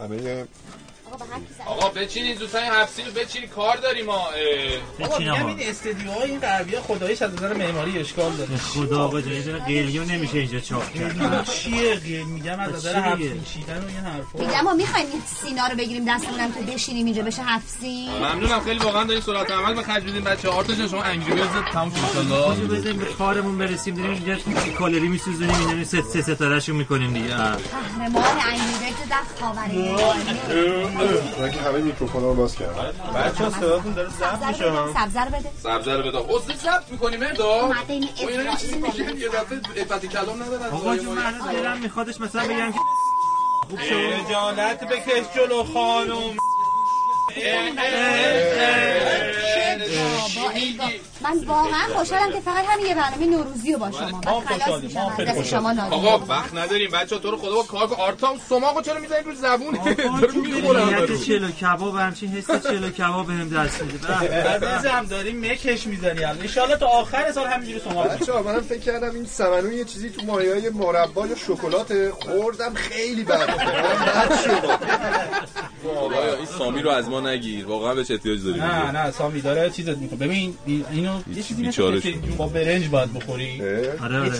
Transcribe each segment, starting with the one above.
همه آقا بچینین زودتر این حفظی رو بچینین کار داریم ما آقا میگم این استدیوهای این غربی خداییش از نظر معماری اشکال داره. خدا آقا جان یه قلیون نمیشه اینجا چاپ کرد. چیه؟ قیل میگم از نظر حفظ چیدن و این حرفا. میگم ما می‌خوایم این سینا رو بگیریم دستمونم تو بشینیم اینجا بشه حفظی ممنونم خیلی واقعا دارین سرعت عمل به خرج میدین بچه آرتا جان شما انگری بیلز تموم شد ان شاء الله بزنیم به کارمون برسیم. داریم اینجا کالری میسوزونیم اینجا سه سه ستارهشو می‌کنیم دیگه. قهرمان انگری بیلز دست خاوری من که همه میکروفونا رو باز کردم بچه‌ها صداتون داره ضبط میشه. سبزه رو بده سبزه رو بده خود ضبط می‌کنی مردا؟ اومده این خب اینا چیزی میشه یه دفعه افتی کلام ندارن. آقا جون من دلم میخوادش مثلا بگم که جانت بکش جلو خانم. من واقعا خوشحالم که فقط همین یه برنامه نوروزی رو با شما بعد خلاص میشم دست شما نادون آقا وقت نداریم بچا تو رو خدا با کار کن آرتام سماقو چرا می‌زنید رو زبون داره می‌خورم چلو کباب همچین حس چلو کباب بهم دست میده. عزیزم داریم مکش می‌زنی ان شاءالله تا آخر سال همینجوری سماق بچا منم فکر کردم این سمنو یه چیزی تو مایه‌های مربا یا شکلات خوردم خیلی بد بد شد. این سامی رو از ما نگیر. واقعا بهش احتیاج داریم. نه نه سامی داره چیزت می‌کنه ببین اینو یه چیزی مثل که با برنج باید بخوری. آره آره.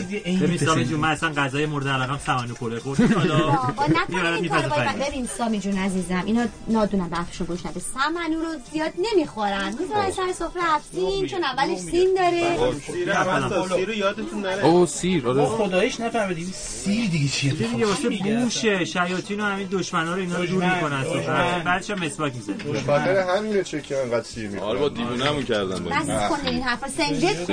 ببین سامی جون. من اصلا غذای مورد علاقم سمنو پلو خوردم حالا این ببین سامی جون عزیزم. اینا نادونم بخشو گوش نده. سمنو رو زیاد نمی‌خورن. می‌ذارن سر سفره افسین چون اولش سین داره. سیر رو یادتون نره. او سیر آره. خداییش نفهمیدیم سیر دیگه چیه. دیگه واسه بوشه شیاطین و همین دشمنا رو اینا رو دور می‌کنن. بعدش هم مسواک می‌زنه؟ خاطر همینه چه که انقدر سیر می‌کنه آره با دیوونه‌مون کردن بس کن این حرفا سنجت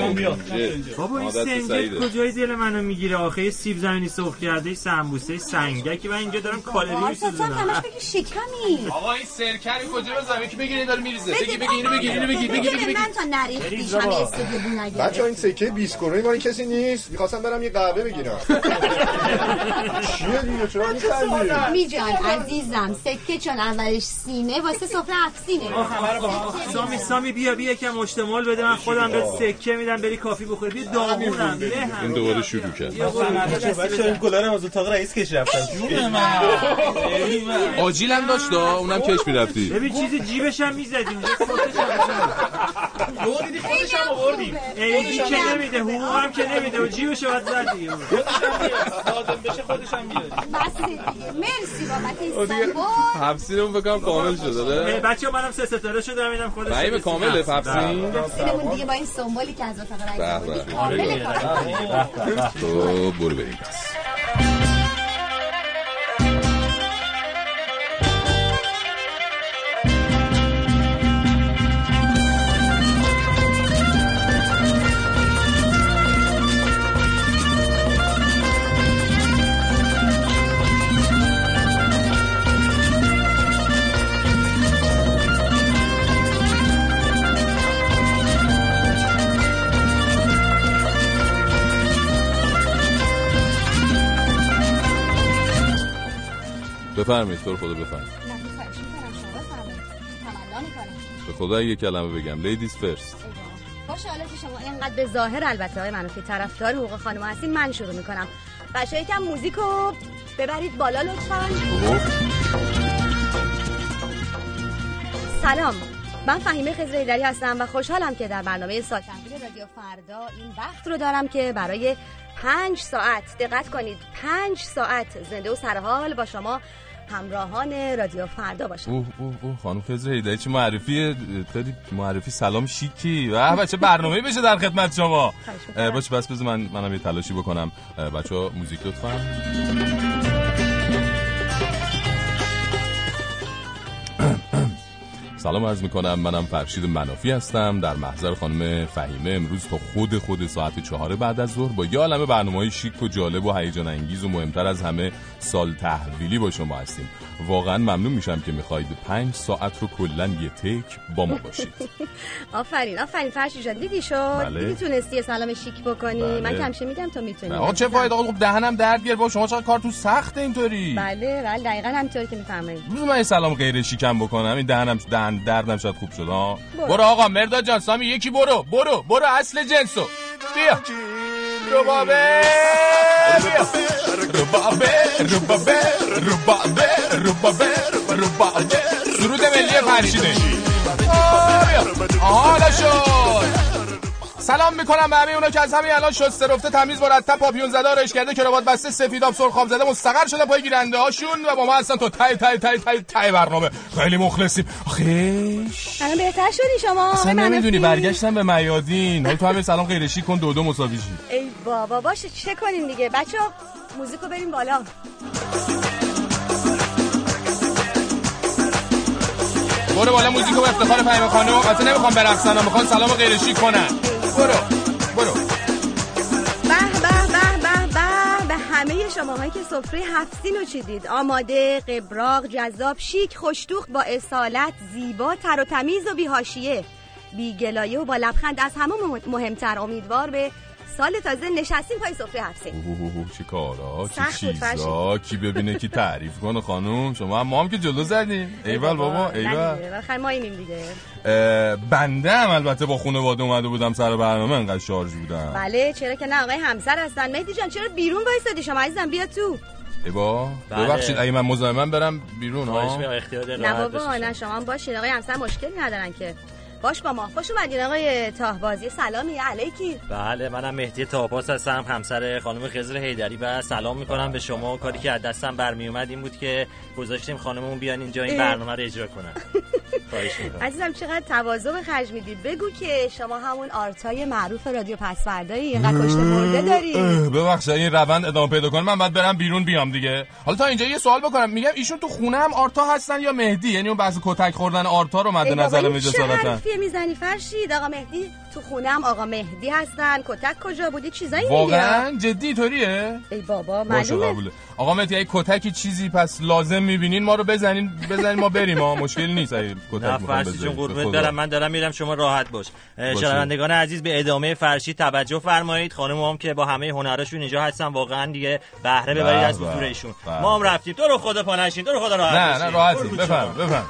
بابا این سنجت کجای دل منو می‌گیره آخه؟ سیب زمینی سرخ کرده سمبوسه سنگکی. من اینجا دارم کالری میسوزونم. همش بگی شکمی. آقا این سرکری کجا بزنم یکی داره میریزه. بگی بگی اینو بگی اینو بگی بگی بگی. من تا نریختیش همه استودیو بو نگیره بچا این سکه 20 کرونی مال کسی نیست. می‌خواستم برم یه قهوه بگیرم. چیه دیگه؟ چرا میخندی؟ می جان عزیزم سکه چون اولش سینه واسه سفره افسینه. سامی سامی بیا بیا یکم مشتمال بده. من خودم به سکه میدم بری کافی بخوری. بیا داغونم این دوباره شروع کرد. بچه این گلارم از اتاق رئیس کش رفتن. من. آجیلم داشت اونم کش می‌رفتی. ببین چیزی جیبش هم می‌زدیم یه دیدی خودش هم آوردیم ایدی که نمیده حقوق هم که نمیده. و جیبش باید زد دیگه لازم بشه خودش هم میده بس دیگه. مرسی بابت این سنبول حفظینمون بکنم کامل شد آره. بچه منم سه ستاره شدم میدم خودش رحیم کامل حفظین حفظینمون دیگه با این سمبولی که از اتاق به. کامل کار. تو برو بریم. پس بفرمایید تو رو خدا بفرمایید. به خدا یه کلمه بگم. لیدیز فرست باشه حالا که شما اینقدر به ظاهر البته های منو که طرفدار حقوق خانم هستین من شروع می‌کنم. بچه یکم موزیک رو ببرید بالا لطفا. سلام. من فهیمه خضر ایدری هستم و خوشحالم که در برنامه سال رادیو فردا این وقت رو دارم که برای پنج ساعت. دقت کنید پنج ساعت زنده و سرحال با شما همراهان رادیو فردا باشم اوه اوه اوه خانم خضر هیدری چه معرفی خیلی معرفی سلام شیکی. و بچه برنامه بشه در خدمت شما. باشه بس بذار من منم یه تلاشی بکنم. بچه ها موزیک لطفا. سلام عرض می‌کنم. منم فرشید منافی هستم. در محضر خانم فهیمه امروز تا خود خود ساعت چهار بعد از ظهر با یه عالم برنامه شیک و جالب و هیجان انگیز و مهمتر از همه سال تحویلی با شما هستیم. واقعا ممنون میشم که می‌خواید پنج ساعت رو کلا یه تک با ما باشید. آفرین آفرین فرشید جان. دیدی شد؟ بله. دیدی تونستی سلام شیک بکنی؟ بله. من کمشه میگم تو می‌تونی. آقا چه فایده؟ آقا خب دهنم درد گرفت. با شما چقدر کار تو سخته اینطوری؟ بله بله دقیقا همینطور که میفرمایید. روز من سلام غیر شیکم بکنم؟ این دهنم دهن دردم شاید خوب شد ها؟ برو. برو آقا مرداد جان سامی یکی برو. برو برو اصل جنسو. بیا. رو بابه بیا سرود ملی فرشیده حالا شد سلام می‌کنم به همه اونا که از همین الان شسته رفته تمیز مرتب پاپیون زده آرایش کرده کراوات بسته سفیداب سرخاب زده مستقر شده پای گیرنده هاشون و با ما هستن تو تای تای تای تای تای برنامه. خیلی مخلصیم. آخیش الان بهتر شدی شما. اصلا نمی‌دونی برگشتم به میادین. حالا تو همه سلام غیرشی کن دو دو مساوی ای بابا باشه چه کنیم دیگه؟ بچه موزیکو بریم بالا. برو بالا موزیکو به افتخار فهیم خانم. البته نمی‌خوام برقصن می‌خوام سلام غیرشی کنن. برو برو. به به به به به به همه شماهایی که سفره هفتین رو چیدید. آماده قبراق جذاب شیک خوشتوخ با اصالت زیبا تر و تمیز و بیهاشیه. بیگلایه و با لبخند از همه مهمتر. امیدوار به سال تازه نشستیم پای سفره هفته چه کارا؟ چه چیزا؟ کی ببینه کی تعریف کنه خانوم شما هم ما هم که جلو زدیم. ایول بابا ایول. خیلی ما اینیم دیگه. بنده هم البته با خانواده اومده بودم سر برنامه انقدر شارژ بودم. بله چرا که نه آقای همسر هستن. مهدی جان چرا بیرون وایسادی؟ شما عزیزم بیا تو. ای با. بله. ببخشید اگه من مزاحمم برم بیرون ها؟ نه بابا نه شما باشین آقای همسر مشکلی ندارن که. باش با ما خوش اومدین آقای تاهبازی. سلامی علیکی بله منم مهدی تاهباز هستم همسر خانم خضر حیدری و سلام می‌کنم به شما. کاری که از دستم برمی اومد این بود که گذاشتیم خانممون بیان اینجا این برنامه رو اجرا کنن. عزیزم چقدر تواضع به خرج میدی. بگو که شما همون آرتای معروف رادیو پس فردایی اینقدر کشته مرده داری. ببخشید این روند ادامه پیدا کنه من بعد برم بیرون بیام دیگه. حالا تا اینجا یه سوال بکنم. میگم ایشون تو خونه هم آرتا هستن یا مهدی؟ یعنی اون بحث کتک خوردن آرتا رو مد نظر جسارتا حرفی می‌زنی فرشید؟ آقا مهدی؟ تو خونم آقا مهدی هستن. کتک کجا بودی چیزایی واقعا جدی طوریه؟ ای بابا معلومه. آقا مهدی اگه کتکی چیزی پس لازم می‌بینین ما رو بزنین. بزنین ما بریم. ها مشکل نیست اگه کتک فرشید چون قربونت دارم. من دارم میرم شما راحت باش. شنوندگان عزیز به ادامه فرشید توجه فرمایید. خانم هم که با همه هنراشون اینجا هستن واقعا دیگه بهره ببرید از حضور ایشون. ما هم رفتیم. تو رو خدا پانشین تو رو خدا راحت نه نه راحتی بفهم بفهم.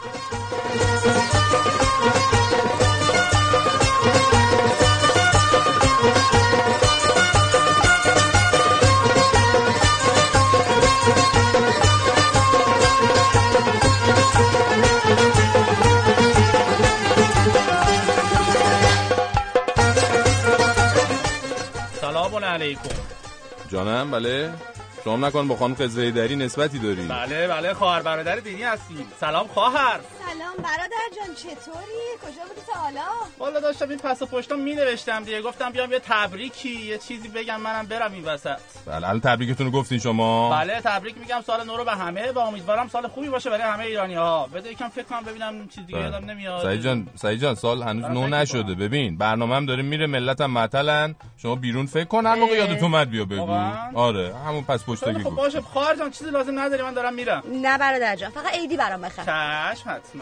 علیکم. جانم بله. شما نکن با خانم دری نسبتی داری بله بله خواهر برادر دینی هستیم. سلام خواهر. سلام برادر جان چطوری؟ کجا بودی تا حالا؟ والا داشتم این پس و پشتم می نوشتم دیگه. گفتم بیام یه تبریکی یه چیزی بگم منم برم این وسط. بله الان تبریکتون رو گفتین شما. بله تبریک میگم. سال نو رو به همه و امیدوارم سال خوبی باشه برای همه ایرانی ها بده یکم فکر کنم ببینم چیز دیگه بله. یادم نمیاد. سعید جان سعید جان سال هنوز نو نشده. ببین برنامه‌ام داره میره ملتم معطلن. شما بیرون فکر کن هر موقع یادت اومد بیا بگو. آره همون پس پشتگی خب باشه خواهر جان چیزی لازم نداری من دارم میرم. نه برادر جان فقط عیدی برام بخر. چشم حتما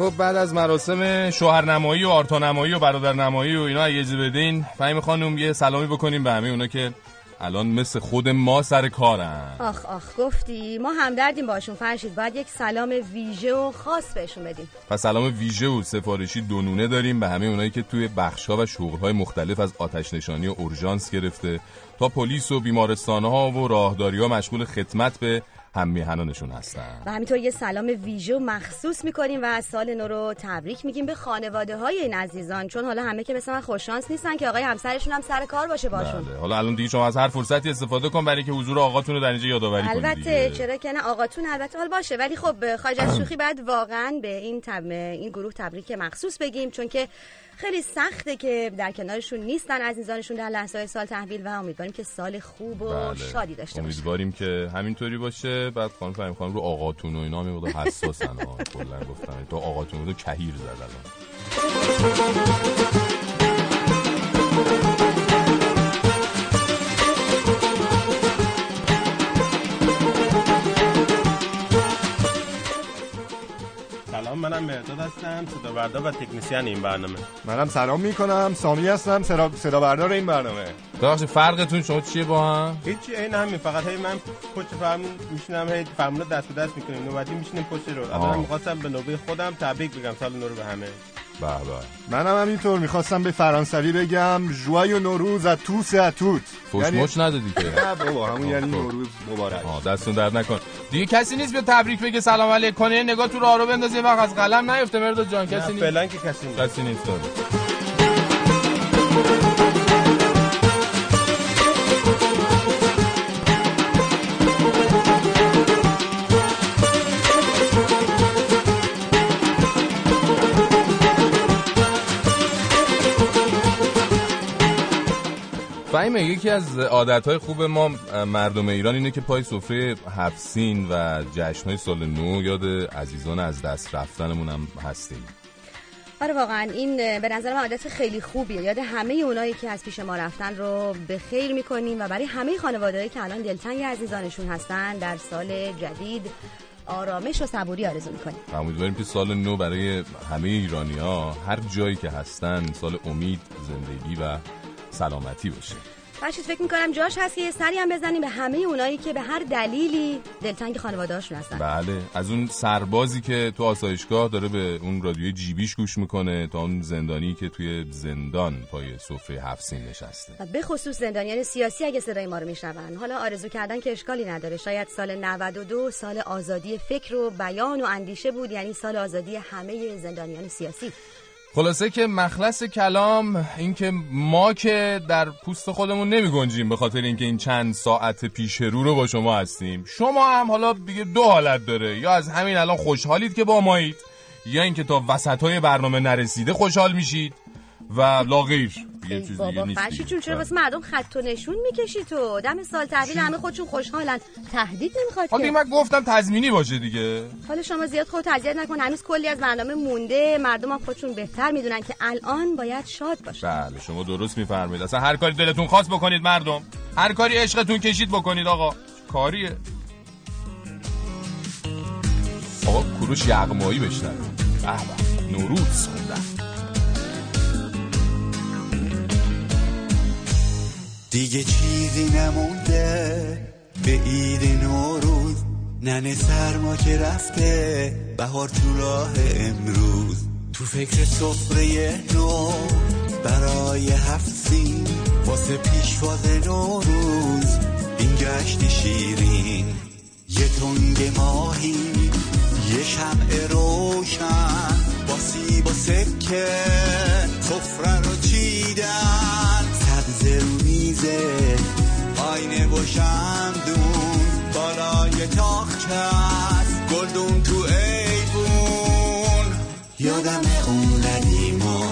خب بعد از مراسم شوهرنمایی و آرتانمایی و برادرنمایی و اینا اگه بدین فهیم خانم یه سلامی بکنیم به همه اونا که الان مثل خود ما سر کارن. آخ آخ گفتی؟ ما هم دردیم باشون فرشید. باید یک سلام ویژه و خاص بهشون بدیم. پس سلام ویژه و سفارشی دونونه داریم به همه اونایی که توی بخشها و شغلهای مختلف از آتش نشانی و اورژانس گرفته تا پلیس و بیمارستانها و راهداری ها مشغول خدمت به هم میهنانشون هستن و همینطور یه سلام ویژه مخصوص می‌کنیم و از سال نو رو تبریک میگیم به خانواده های این عزیزان چون حالا همه که مثل من خوششانس نیستن که آقای همسرشون هم سر کار باشه باشون بله. حالا الان دیگه شما از هر فرصتی استفاده کن برای که حضور آقاتون رو در اینجا یادآوری کنید البته چرا که نه آقاتون البته حال باشه ولی خب خارج از شوخی بعد واقعا به این تب... این گروه تبریک مخصوص بگیم چون که خیلی سخته که در کنارشون نیستن عزیزانشون در لحظه سال تحویل و امیدواریم که سال خوب و بله. شادی داشته باشن امیدواریم که همینطوری باشه. بعد خانم فهمیم خانم رو آقاتون و اینا می حساسن. کلا گفتم. تو آقاتون رو کهیر زدن. منم من مرداد هستم صدا بردار و تکنسین این برنامه. منم سلام می‌کنم سامی هستم صدا بردار این برنامه. بخش فرقتون شما چیه با هم؟ هیچی این همین فقط هی من پشت فرمون میشینم هی فرمون دست به دست می‌کنیم نوبتی میشینیم پشت رو. الان می‌خواستم به نوبه خودم تبریک بگم سال نو رو به همه. به منم همینطور می‌خواستم به فرانسوی بگم جوای و نوروز از توس اتوت فوش یعنی... مش ندادی که. نه بابا همون یعنی نوروز مبارک. آه دستون درد نکن دیگه کسی نیست به تبریک بگه سلام علیکم. کنه نگاه تو راه رو بندازه وقت از قلم نیفته مرداد جان کسی نیست. فعلا که کسی نیست. کسی نیست. فهیمه یکی از عادتهای خوب ما مردم ایران اینه که پای سفره هفسین و جشنهای سال نو یاد عزیزان از دست رفتنمون هم هستیم. آره واقعا این به نظر من عادت خیلی خوبیه. یاد همه اونایی که از پیش ما رفتن رو به خیر می‌کنیم و برای همه خانوادهایی که الان دلتنگ عزیزانشون هستن در سال جدید آرامش و صبوری آرزو می‌کنیم. امیدواریم که سال نو برای همه ایرانی ها هر جایی که هستن سال امید زندگی و سلامتی باشه. فرشید فکر می‌کنم جاش هست که سری هم بزنیم به همه اونایی که به هر دلیلی دلتنگ خانواده‌هاشون هستن. بله از اون سربازی که تو آسایشگاه داره به اون رادیوی جیبیش گوش می‌کنه تا اون زندانی که توی زندان پای سفره هفت نشسته. و به خصوص زندانیان سیاسی اگه صدای ما رو میشنون. حالا آرزو کردن که اشکالی نداره. شاید سال 92 سال آزادی فکر و بیان و اندیشه بود یعنی سال آزادی همه زندانیان سیاسی. خلاصه که مخلص کلام اینکه ما که در پوست خودمون نمی گنجیم به خاطر اینکه این چند ساعت پیش رو رو با شما هستیم. شما هم حالا دیگه دو حالت داره. یا از همین الان خوشحالید که با مایید یا اینکه تا وسط های برنامه نرسیده خوشحال میشید. و لاغیر. دیگه چیز دیگه نیست چون چرا واسه مردم خط و نشون می‌کشی تو؟ دم سال تحویل همه خودشون خوشحالن. تهدید نمی‌خواد که. من گفتم تضمینی باشه دیگه. حالا شما زیاد خود اذیت نکن هنوز کلی از برنامه مونده. مردم هم خودشون بهتر می‌دونن که الان باید شاد باشن. بله شما درست میفرمایید. اصلا هر کاری دلتون خواست بکنید مردم. هر کاری عشقتون کشید بکنید آقا. کاریه. آقا کروش یغمایی بشنوه. به نوروز خوندن. دیگه چیزی نمونده. به عید نوروز ننه سرما که رفته. بهار تو راه امروز. تو فکر سفره نو برای هفت سین واسه پیشواز نوروز. این گشت شیرین یه تنگ ماهی یه شمع روشن. با سیب و سکه سفره رو چیدن میزه آینه و شمدون بالای تاخچه است. گلدون تو ایبون یادم اون ندیما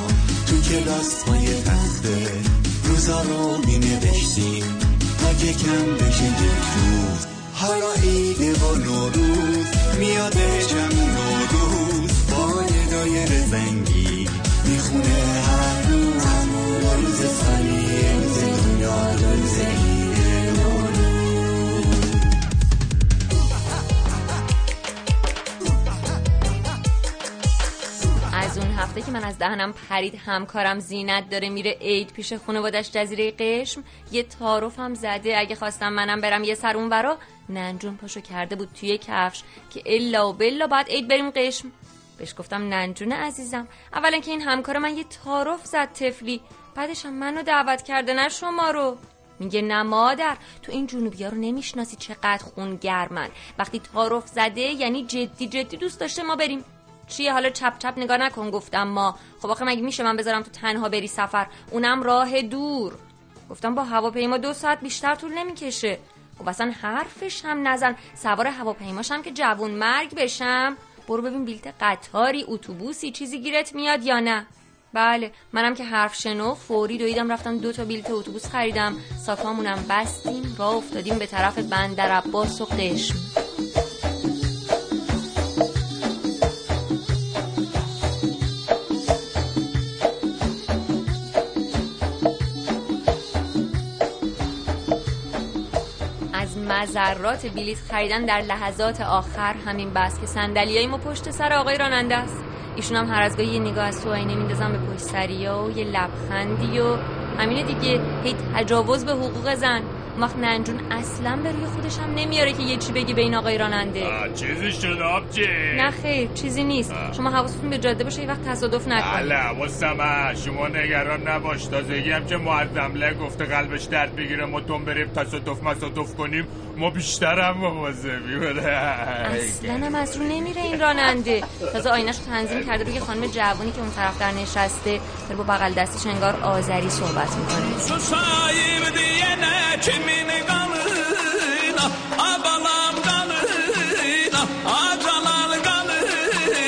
تو کلاس های تخته روزا رو می نوشتیم. تا کم بشه یک روز. حالا عیده و نوروز. میاد جمع نوروز. با یه دایر زنگی می‌خونه هر روز. روز سالی روز هفته که من از دهنم پرید همکارم زینت داره میره عید پیش خانوادش جزیره قشم. یه تعارف هم زده. اگه خواستم منم برم یه سر اون برا ننجون پاشو کرده بود توی کفش که الا و بلا باید عید بریم قشم. بهش گفتم ننجون عزیزم. اولا که این همکار من یه تعارف زد تفلی بعدش هم منو دعوت کرده نه شما رو. میگه نه مادر تو این جنوبی ها رو نمی‌شناسی چقدر خون گرمن وقتی تعارف زده یعنی جدی جدی دوست داشته ما بریم. چیه؟ حالا چپ چپ نگاه نکن گفتم ما. خب آخه مگه میشه من بذارم تو تنها بری سفر؟ اونم راه دور. گفتم با هواپیما دو ساعت بیشتر طول نمی‌کشه. خب اصلا حرفش هم نزن. سوار هواپیماشم که جوون مرگ بشم. برو ببین بلیت قطاری اتوبوسی چیزی گیرت میاد یا نه. بله منم که حرف شنو فوری دویدم رفتم دو تا بلیت اتوبوس خریدم. ساکامونم بستیم راه افتادیم به طرف بندر عباس و قشم. مذرات بلیت خریدن در لحظات آخر همین بس که صندلیای ما پشت سر آقای راننده است. ایشون هم هر از گاهی یه نگاه از تو آینه میندازن به پشت سریا و یه لبخندی و همینه دیگه. هی تجاوز به حقوق زن. وقت ننجون اصلا به روی خودش هم نمیاره که یه چی بگی به این آقای راننده. چیزی شد آبجی. نه خیر چیزی نیست. شما حواستون به جاده باشه یه وقت تصادف نکنید. بله واسمه شما نگران نباش تازگی هم که معظمله گفته قلبش درد بگیره ما تون بریم تصادف مصادف کنیم. ما بیشتر هم مواظبی. بوده اصلا هم از رو نمیره این راننده. تازه آینش تنظیم کرده روی خانم جوانی که اون طرف در نشسته با بغل دستش انگار آذری صحبت می‌کنه. Kimin kanına Abalam kanına Acalan kanına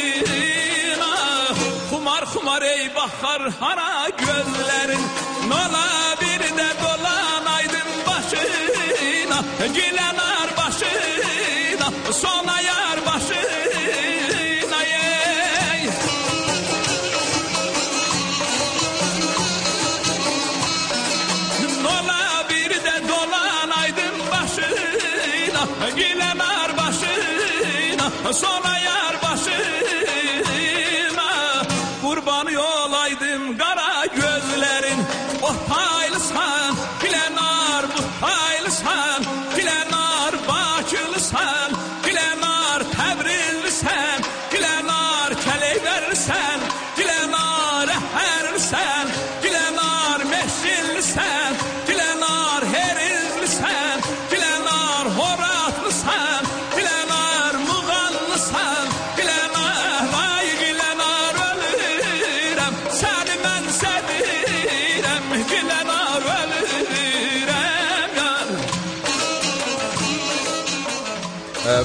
Kumar kumar ey bahar hara gözlerin Nola bir de dolanaydın başına Gilenar başına Sona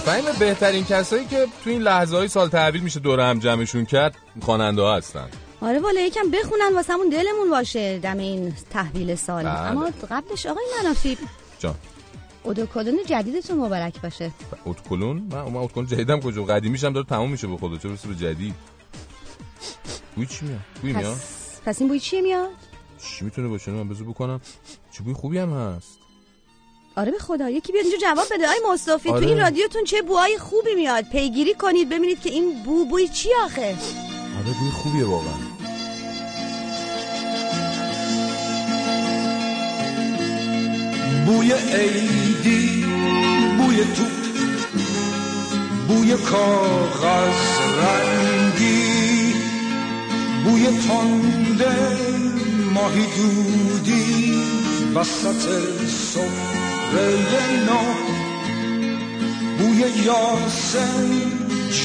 فهیم بهترین کسایی که تو این لحظه های سال تحویل میشه دور هم جمعشون کرد خواننده ها هستن. آره والا یکم بخونن واسمون دلمون باشه دم این تحویل سال. بله. اما قبلش آقای منافی جان. اودوکلون جدیدتون مبارک باشه. اتکلون من من جدیدم کجا؟ قدیمیش هم داره تموم میشه به خدا چه برسه به جدید؟ بوی چی میاد؟ بوی میاد؟ پس, پس این بوی چیه میاد؟ چی می‌تونه باشه؟ من بذار بکنم. چه بوی خوبی هم هست. آره به خدا یکی بیاد اینجا جواب بده. آی مصطفی آره. تو این رادیوتون چه بوهای خوبی میاد؟ پیگیری کنید ببینید که این بو بوی چی آخه؟ آره بوی خوبیه واقعا. بوی عیدی بوی توپ بوی کاغذ رنگی بوی تنده ماهی دودی وسط سفره نو بوی یاسم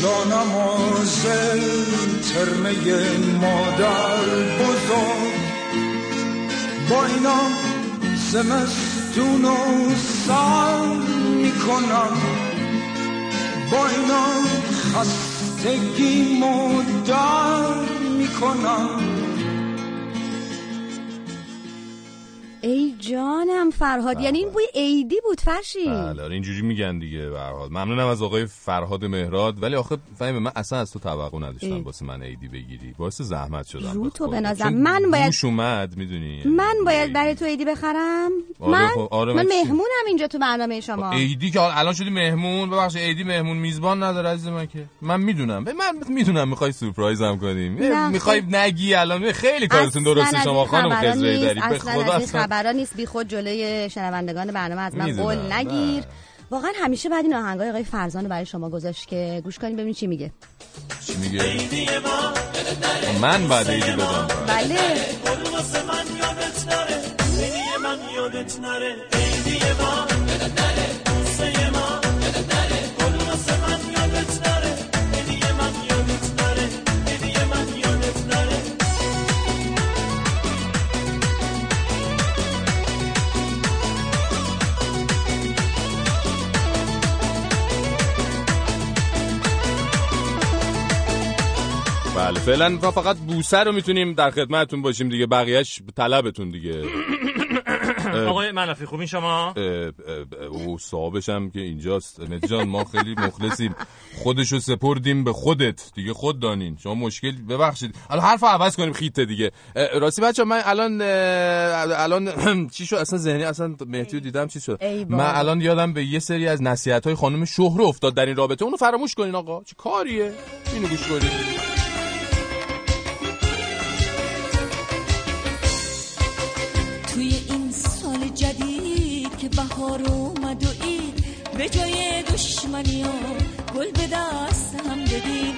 جانماز ترمه مادر بزرگ با اینا زمستون و سر می‌کنم با اینا خستگی مدر می‌کنم جانم فرهاد. یعنی این بوی عیدی بود فرشی بله آره اینجوری میگن دیگه حال. ممنونم از آقای فرهاد مهراد. ولی آخه فهمه من اصلا از تو توقع نداشتم. واسه من عیدی بگیری. باعث زحمت شدم رو تو. بنازم. من باید- اومد می‌دونی. من باید برای تو عیدی. بخرم؟ آره من؟ خب، آره من؟ مهمونم اینجا تو برنامه شما. عیدی که الان شدی مهمون. ببخشید عیدی مهمون میزبان نداره عزیز من که. من می‌دونم. من می‌دونم می‌خوای سورپرایزم کنیم. می‌خوای نگی الان. خیلی کارتون درسته شما خانم نیست. داری. به خدا اصلا خبرا نیست. بی خود جلوی شنوندگان برنامه از من قول نگیر. بله. واقعا همیشه بعد این آهنگای آقای فرزان رو برای شما گذاشت که گوش کنیم ببینیم چی میگه. چی میگه؟ من بعد عیدی بدم. بله. بله فعلا ما فقط بوسه رو می‌تونیم در خدمتتون باشیم دیگه بقیهش طلبتون دیگه. آقای منافی خوبین شما؟ او صاحبش هم که اینجاست. مهدی جان ما خیلی مخلصیم. خودشو سپردیم به خودت. دیگه خود دانین. شما مشکل ببخشید. الان حرف عوض کنیم خیته دیگه. راستی بچه من الان الان چی شد؟ اصلا ذهنی اصلا مهدی رو دیدم چی شد. من الان یادم به یه سری از نصیحت های خانم شهره افتاد در این رابطه. اونو فراموش کنین آقا. چه کاریه؟ اینو گوش کنین. بهار اومد و اید به جای دشمنی ها گل به دست هم بدیم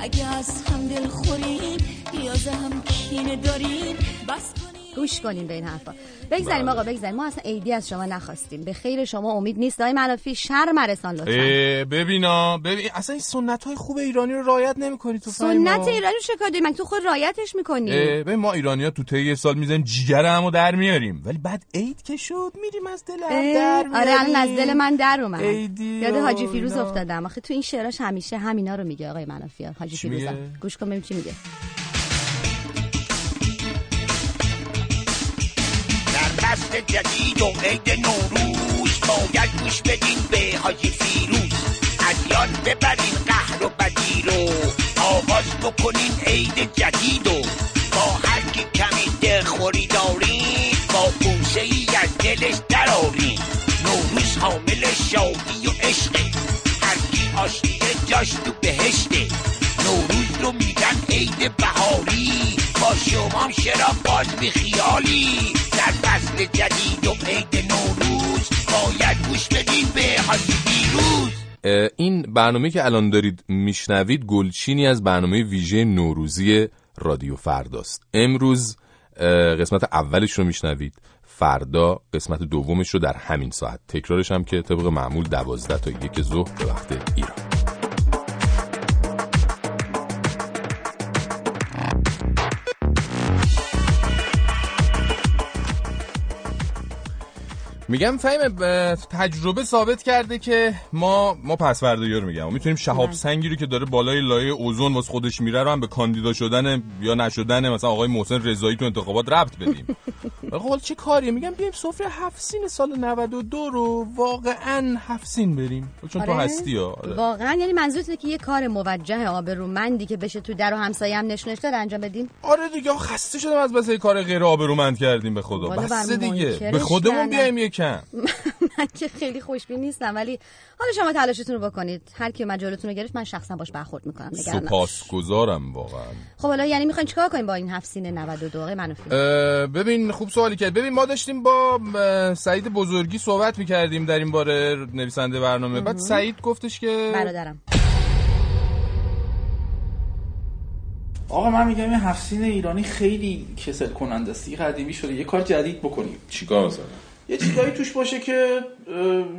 اگه از هم دل خوریم یا هم کینه داریم. بس گوش کنیم به این حرفا. بگذاریم آقا بگذاریم. ما اصلا ایدی از شما نخواستیم. به خیر شما امید نیست. دای منافی شر مرسان لطفا. ببینا ببین اصلا این سنت های خوب ایرانی رو رعایت نمی‌کنی تو سنت ایرانی رو شکار من تو خود رعایتش می‌کنی. ببین ما ایرانی ها تو طی سال می‌زنیم جیگر همو در میاریم. ولی بعد عید که شد میریم از دل هم در آره الان از دل من در اومد. یاد حاجی فیروز افتادم. آخه تو این شعراش همیشه همینا رو میگه آقای منافی حاجی فیروز گوش کن ببین چی میگه. فصل جدید و عید نوروز باید گوش بدین به حاجی فیروز. از یاد ببرین قهر و بدی رو آغاز بکنین عید جدید و با هر کی کمی دلخوری دارین با بوسه ای از دلش درارین نوروز حامل شادی و عشقه هر کی آشتی جاش تو بهشته. نوروز رو با شما شرا باز بی خیالی. در فصل جدید و عید نوروز باید گوش بدین به حاجی دیروز. این برنامه که الان دارید میشنوید گلچینی از برنامه ویژه نوروزی رادیو فرداست. امروز قسمت اولش رو میشنوید. فردا قسمت دومش رو در همین ساعت. تکرارش هم که طبق معمول دوازده تا یک ظهر به وقت ایران. میگم فهم تجربه ثابت کرده که ما ما پسورداری رو میگم. می‌تونیم شهاب سنگی رو که داره بالای لایه اوزون واسه خودش میره رو هم به کاندیدا شدن یا نشدن مثلا آقای محسن رضایی تو انتخابات ربط بدیم. حالا چه کاریه؟ میگم بیایم سفره هفسین سال 92 رو واقعا هفسین بریم. چون آره؟ تو هستی ها. آره. واقعا یعنی منظورت که یه کار موجه آبرومندی که بشه تو در و همسایه هم نشونش داره انجام بدیم. آره دیگه خسته شدم از بس کار غیر آبرومند کردیم به خدا. بس دیگه. به خودمون بیایم یکم من که خیلی خوشبین نیستم ولی حالا شما تلاشتون رو بکنید. هر کی مجالتون رو گرفت من شخصا باش برخورد می‌کنم. سپاسگزارم واقعا. خب حالا یعنی می‌خواین چیکار کنیم با این هفت سینه 92 آقای منوفی؟ ببین خوب سوالی کرد. ببین ما داشتیم با سعید بزرگی صحبت می‌کردیم در این باره نویسنده برنامه. بعد سعید گفتش که برادرم. آقا من میگم این هفسین ایرانی خیلی کسل کننده است. قدیمی شده. یه کار جدید بکنیم. چیکار مثلا یه چیزایی توش باشه که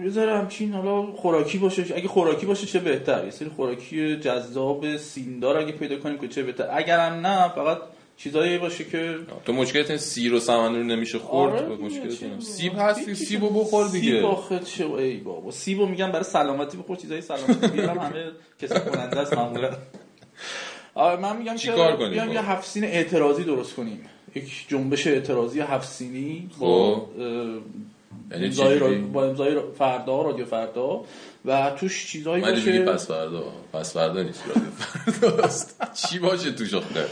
یه ذره همچین حالا خوراکی باشه. اگه خوراکی باشه چه بهتر؟ یه سری خوراکی جذاب سیندار اگه پیدا کنیم که چه بهتر؟ اگرم نه فقط چیزایی باشه که تو مشکلت سیر و سمن رو نمیشه خورد؟ آره مشکلت سیب هستی سیبو بخور دیگه. سیب آخه چه ای بابا. سیبو میگم برای سلامتی بخور چیزای سلامتی. بیارم همه کسی کننده است معمولا. آره من میگم که بیام یه هفت سین اعتراضی درست کنیم. یک جنبش اعتراضی هفت سینی با امضای را... با امضای فردا رادیو فردا و توش چیزایی باشه پس فردا پس فردا نیست رادیو فرداست چی باشه توش آخه؟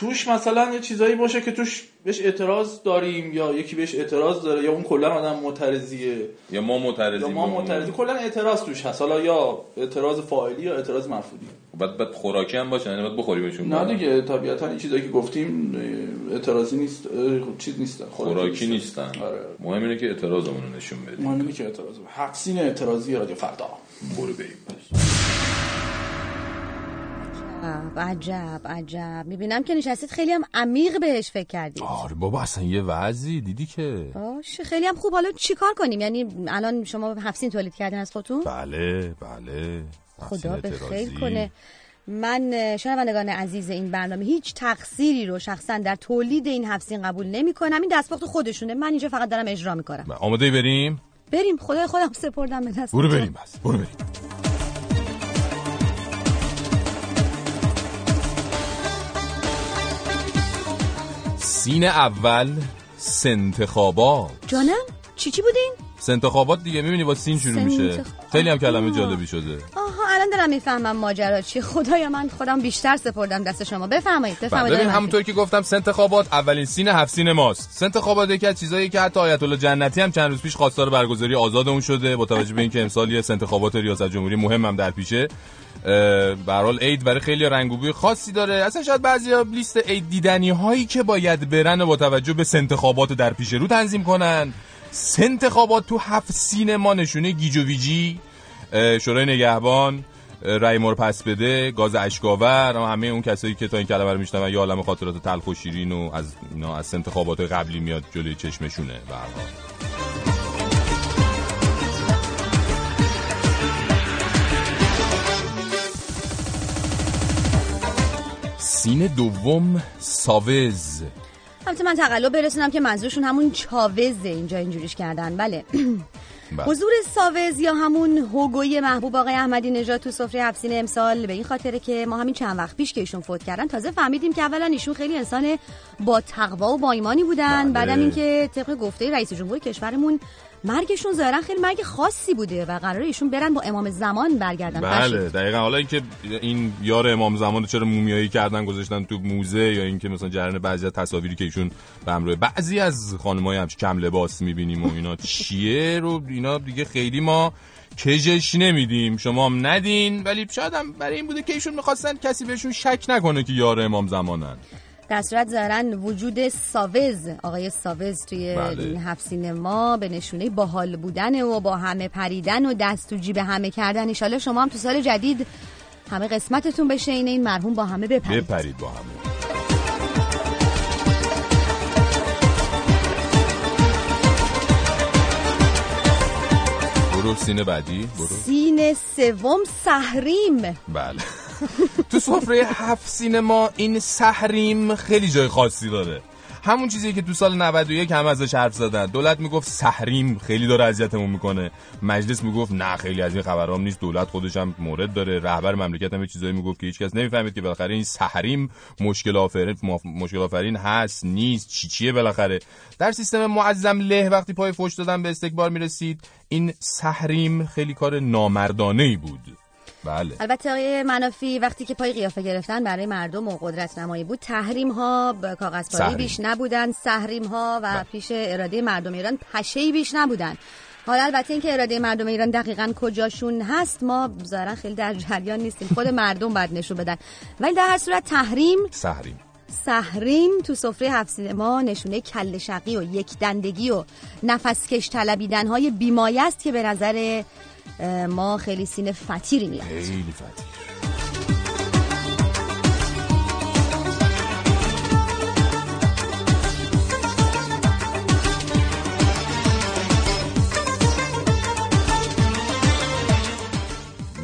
توش مثلا یه چیزایی باشه که توش بهش اعتراض داریم یا یکی بهش اعتراض داره یا اون کلا آدم معترضیه. یا ما معترضیم یا ما معترضی کلا اعتراض توش هست. حالا یا اعتراض فاعلی یا اعتراض مفعولی بعد بعد خوراکی هم باشه یعنی بعد بخوریمشون نه دیگه طبیعتا این چیزایی که گفتیم اعتراضی نیست چیز نیستن. خوراکی نیستن. آره. مهم اینه که اعتراضمون رو نشون بدیم. مهم اینه که اعتراض. حقسین اعتراضی رادیو فردا. برو بریم. عجب عجب. می‌بینم که نشستید خیلی هم عمیق بهش فکر کردید. آره بابا اصلا یه وضعی دیدی که. باشه خیلی هم خوب. حالا چیکار کنیم؟ یعنی الان شما هفسین تولید کردین از خودتون؟ بله بله. خدا به خیر کنه. من شنوندگان عزیز این برنامه هیچ تقصیری رو شخصا در تولید این هفسین قبول نمی کنم این دستپخت خودشونه. من اینجا فقط دارم اجرا می‌کنم. آماده بریم؟ بریم. خدای خودم سپردم به دست برو بریم بس. برو بریم. سین اول سنتخابات جانم چی چی بودین؟ سنتخابات دیگه می‌بینی با سین شروع میشه. خیلی هم کلمه جالبی شده. آها الان دارم می‌فهمم ماجرا چی. خدایا من خودم بیشتر سپردم دست شما. بفرمایید. بفرمایید. ببین همونطور که گفتم سنتخابات اولین سین هفت سین ماست. سنتخابات یکی از چیزایی که حتی آیت الله جنتی هم چند روز پیش خواستار برگزاری آزاد اون شده با توجه به اینکه امسال یه سنتخابات ریاست جمهوری مهم هم در پیشه. به حال عید برای خیلی رنگ خاصی داره. اصلا شاید بعضیا لیست عید دیدنی هایی که باید برن و با توجه به سنتخابات در پیش رو تنظیم کنن. سه انتخابات تو هفت سینما نشونه گیجوویجی شورای نگهبان. رای مور پس بده گاز اشکاور همه اون کسایی که تا این کلمه رو میشنون یا عالم خاطرات تلخ و شیرین و از اینا از انتخابات قبلی میاد جلوی چشمشونه. به سین دوم ساوز. البته من تقلب برسونم که منظورشون همون چاوزه اینجا اینجوریش کردن. بله. بله. حضور ساوز یا همون هوگوی محبوب آقای احمدی نژاد تو سفره هفسین امسال به این خاطره که ما همین چند وقت پیش که ایشون فوت کردن تازه فهمیدیم که اولا ایشون خیلی انسان با تقوا و با ایمانی بودن بله. بعدم اینکه طبق گفته رئیس جمهور کشورمون مرگشون ظاهرا خیلی مرگ خاصی بوده و قراره ایشون برن با امام زمان برگردن. بله دقیقا. حالا اینکه این یار امام زمان چرا مومیایی کردن گذاشتن تو موزه یا اینکه مثلا جریان بعضی از تصاویری که ایشون به همراه بعضی از خانمای هم کم لباس می‌بینیم و اینا چیه؟ رو اینا دیگه خیلی ما کجش نمیدیم. شما هم ندین ولی شاید هم برای این بوده که ایشون می‌خواستن کسی بهشون شک نکنه که یار امام زمانن. در صورت ظاهرا وجود ساوز آقای ساوز توی بله. این هفت سینما به نشونه باحال بودن و با همه پریدن و دست تو جیب همه کردن. ایشالا شما هم تو سال جدید همه قسمتتون بشه اینه این مرحوم با همه بپرید. بپرید با همه. برو سینه بعدی؟ برو سینه سوم سحریم بله. تو سفره هفت سینما این سحریم خیلی جای خاصی داره. همون چیزی که تو سال 91 هم ازش حرف زدن. دولت می‌گفت سحریم خیلی داره اذیتمون می‌کنه. مجلس می‌گفت نه خیلی از این خبرام نیست. دولت خودش هم مورد داره. رهبر مملکت هم چیزایی می‌گفت که هیچکس نمی‌فهمید که بالاخره این سحریم مشکل آفرین مشکل آفرین هست نیست چی چیه بالاخره؟ در سیستم معظم له وقتی پای فوش دادن به استکبار می‌رسید این سحریم خیلی کار نامردانه ای بود. بله. البته آقای منافی وقتی که پای قیافه گرفتن برای مردم و قدرت نمایی بود تحریم ها کاغذ بیش نبودن سحریم ها و بله. پیش اراده مردم ایران پشه بیش نبودن. حالا البته اینکه اراده مردم ایران دقیقا کجاشون هست ما ظاهرا خیلی در جریان نیستیم. خود مردم بعد نشون بدن. ولی در هر صورت تحریم سحریم سحریم تو سفره هفت ما نشونه کل شقی و یک دندگی و نفس کش طلبیدن های بیمایه است که به نظر ما خیلی سینه فتیری میاد خیلی فتیر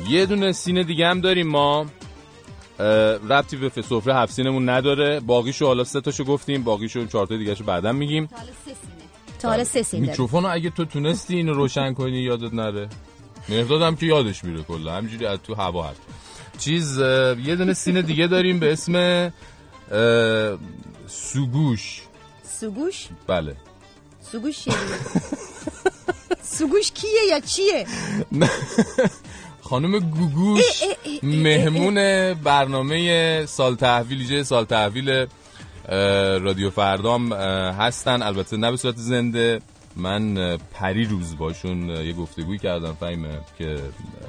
یه دونه سینه دیگه هم داریم ما. ربطی به سفره هفت سینمون نداره. باقیشو حالا سه تاشو گفتیم. باقیشو چهار تا دیگهشو بعدا میگیم. تا حالا سه سینه. میکروفونو اگه تو تونستی اینو روشن کنی یادت نره. مهدادم که یادش میره کلا. همینجوری از تو هوا هست چیز یه دونه سینه دیگه داریم به اسم سوگوش. سوگوش؟ بله. سوگوش چیه؟ سوگوش کیه یا چیه؟ خانم گوگوش مهمون برنامه سال تحویل سال تحویل رادیو فردام هستن. البته نه به صورت زنده. من پری روز باشون یه گفتگوی کردم فهمه که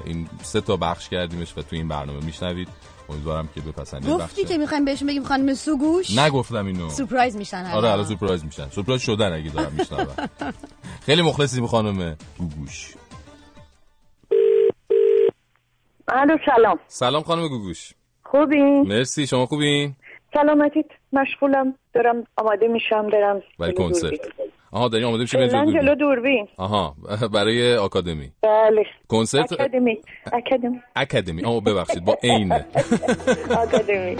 این سه تا بخش کردیمش و تو این برنامه میشنوید. امیدوارم که بپسندید گفتی که می‌خوایم بهشون بگیم خانم سوگوش؟ نگفتم اینو. سورپرایز میشن آره الان. سورپرایز میشن. سورپرایز شدن اگه دارم میشنوم خیلی مخلصیم خانم گوگوش. الو سلام. سلام خانم گوگوش. خوبین مرسی. شما خوبین؟ سلامتیت. مشغولم. دارم آماده میشم برم برای کنسرت. آها داریم آماده میشه جلو دوربین. آها برای آکادمی. بله. کنسرت؟ اکادمی اکادمی اکادمی آها ببخشید با عینه آکادمی.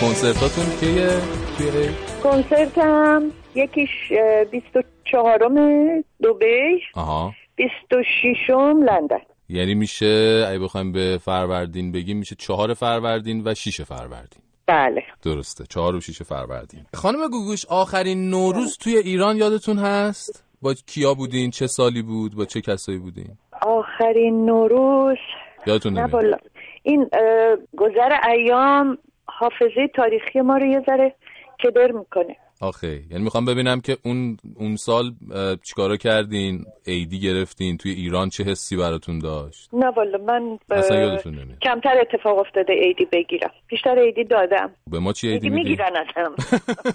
کنسرتاتون کیه؟ توی کنسرتم یکیش 24 دبی آها. 26 لندن. یعنی میشه اگه بخوایم به فروردین بگیم میشه چهار فروردین و شیش فروردین. بله. درسته. چهار و شیش فروردین. خانم گوگوش آخرین نوروز توی ایران یادتون هست؟ با کیا بودین؟ چه سالی بود؟ با چه کسایی بودین؟ آخرین نوروز یادتون نمیاد. این گذر ایام حافظه تاریخی ما رو یه ذره کدر می‌کنه. آخه یعنی می‌خوام ببینم که اون اون سال چیکارا کردین؟ ایدی گرفتین؟ توی ایران چه حسی براتون داشت؟ نه والا من ب... اصلا کمتر اتفاق افتاده ایدی بگیرم. بیشتر ایدی دادم. به ما چی ایدی, ایدی می‌گیرن ازم.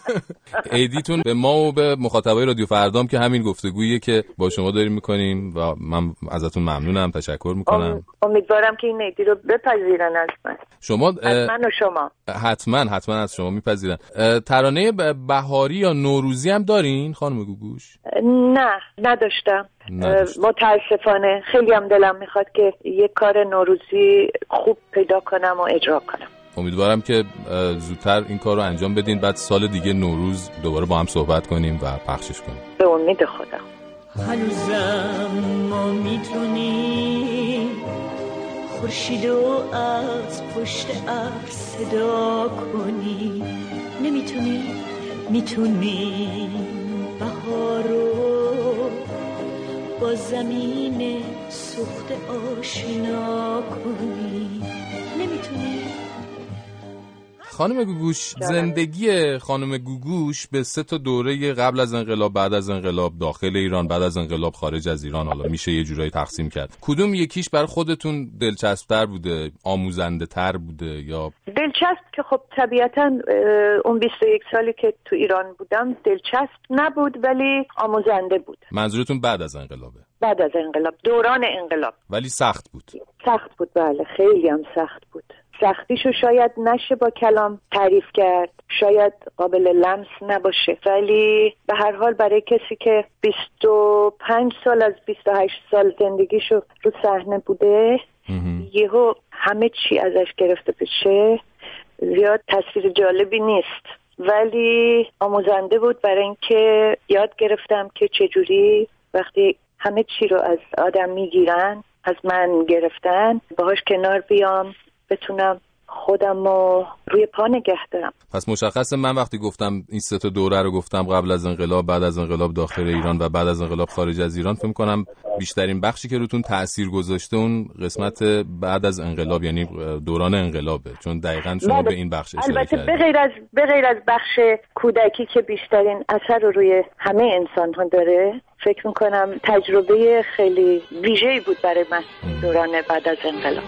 ایدیتون به ما و به مخاطبای رادیو فردام که همین گفتگوییه که با شما داریم می‌کنیم و من ازتون ممنونم تشکر می‌کنم. امیدوارم که این ایدی رو بپذیرن از من. شما از من و شما. حتما حتما از شما میپذیرن. ترانه بهاری یا نوروزی هم دارین خانم گوگوش؟ نه نداشتم. متاسفانه خیلی هم دلم می‌خواد که یک کار نوروزی خوب پیدا کنم و اجرا کنم. امیدوارم که زودتر این کار رو انجام بدین. بعد سال دیگه نوروز دوباره با هم صحبت کنیم و پخشش کنیم. به امید خدا. هنوزم ما می‌تونیم خورشید و از پشت ابر صدا کنی نمی‌تونی می‌تونی بهارو با زمین سخت آشنا کنی. نمی‌تونی خانم گوگوش زندگی خانم گوگوش به سه تا دوره قبل از انقلاب بعد از انقلاب داخل ایران بعد از انقلاب خارج از ایران حالا میشه یه جورایی تقسیم کرد. کدوم یکیش بر خودتون دلچسبتر بوده آموزنده تر بوده یا؟ دلچسب که خب طبیعتا اون 21 سالی که تو ایران بودم دلچسب نبود ولی آموزنده بود. منظورتون بعد از انقلابه؟ بعد از انقلاب دوران انقلاب. ولی سخت بود. سخت بود بله خیلی هم سخت بود. سختیشو شاید نشه با کلام تعریف کرد. شاید قابل لمس نباشه. ولی به هر حال برای کسی که 25 سال از 28 سال زندگیشو رو صحنه بوده یهو همه چی ازش گرفته بشه زیاد تصویر جالبی نیست. ولی آموزنده بود برای اینکه یاد گرفتم که چجوری وقتی همه چی رو از آدم می‌گیرن از من گرفتن باهاش کنار بیام. بتونم خودم رو روی پا نگه دارم. پس مشخصه من وقتی گفتم این سه تا دوره رو گفتم قبل از انقلاب بعد از انقلاب داخل ایران و بعد از انقلاب خارج از ایران فکر کنم بیشترین بخشی که روتون تاثیر گذاشته اون قسمت بعد از انقلاب یعنی دوران انقلابه. چون دقیقا شما به این بخش اشاره البته به غیر از به غیر از بخش کودکی که بیشترین اثر رو روی همه انسان ها داره فکر می‌کنم تجربه خیلی ویژه‌ای بود برای من دوران بعد از انقلاب.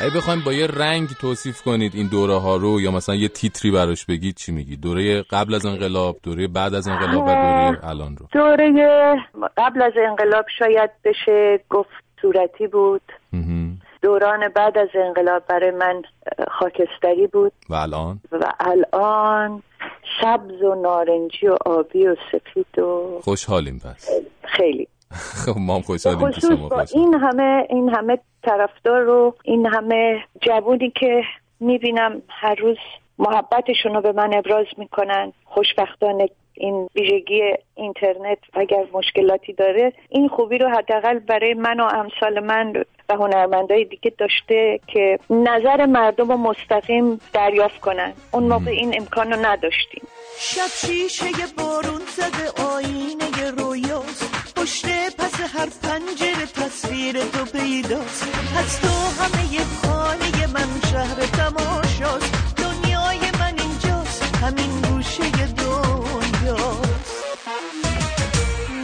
اگه بخوایم با یه رنگ توصیف کنید این دوره ها رو یا مثلا یه تیتری براش بگید چی میگید؟ دوره قبل از انقلاب دوره بعد از انقلاب و دوره الان رو. دوره قبل از انقلاب شاید بشه گفت صورتی بود. دوران بعد از انقلاب برای من خاکستری بود. و الان؟ و الان سبز و نارنجی و آبی و سفید و خوشحالیم پس. خیلی. خب ما هم خوشحالیم شما با این همه این همه طرفدار رو این همه جوونی که می‌بینم هر روز محبتشون رو به من ابراز می‌کنن خوشبختانه این ویژگی اینترنت اگر مشکلاتی داره این خوبی رو حداقل برای من و امثال من و هنرمندای دیگه داشته که نظر مردم رو مستقیم دریافت کنن. اون موقع این امکان رو نداشتیم. شب شیشه بارون زده آینه رویاست پشت پس هر پنجره تصویر تو پیداست. از تو همه خانه من شهر تماشاست. دنیای من اینجاست همین گوشه دنیاست.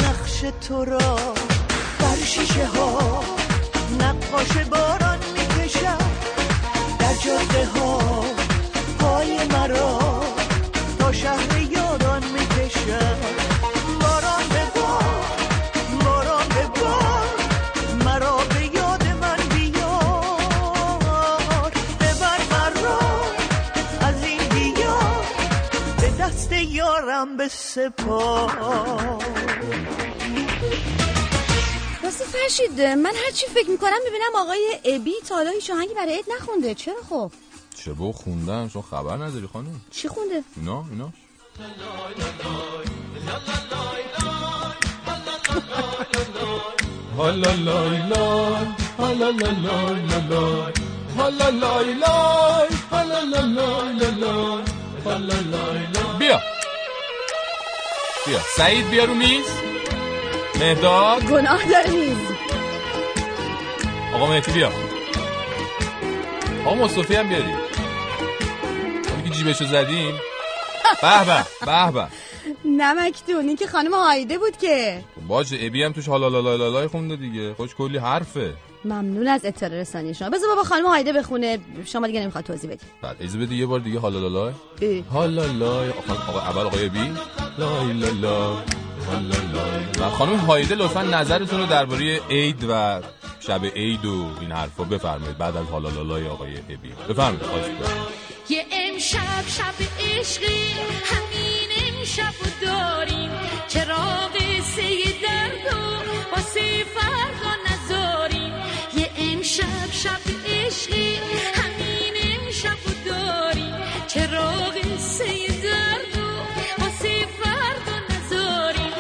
نقش تو را بر شیشه ها نقاش باران می‌کشم. در جاده ها پای مرا تا شهر یارم به سپار راستی فرشید من هر چی فکر می‌کنم می‌بینم آقای ابی تا حالا هیچ آهنگی برای عید نخونده چرا خب چه با خوندم شما خبر نداری خانم چی خونده اینا اینا حالا لای لای حالا لای لای حالا لای لای حالا لای لای حالا لای لای بیا بیا. سعید بیا رو میز. مهداد. گناه داره میز. آقا مهدی بیا. آقا مصطفی هم بیاری که جیبشو زدیم. به به به به. نمکتون این که خانم هایده بود که. باج ابی هم توش حالا خونده دیگه. خوش کلی حرفه. ممنون از اطلاع رسانی شما. بذار بابا خانم هایده بخونه. شما دیگه نمی‌خواد توضیح بدید بعد اجازه بده یه بار دیگه حالا لالا حالا لا آقا اول آقای بی؟ لا لا. لا و خانم هایده لطفا نظرتون رو درباره عید و شب عید و این حرفا بفرمایید. بعد از حالا لالای آقای ابی بفرمایید خواهش یه امشب شب عشقی همین امشب داریم. چراغ سه درد و واسه فردا امشب شب عشقی همین امشب داریم چراغ سه درد و واسه فردا نذاریم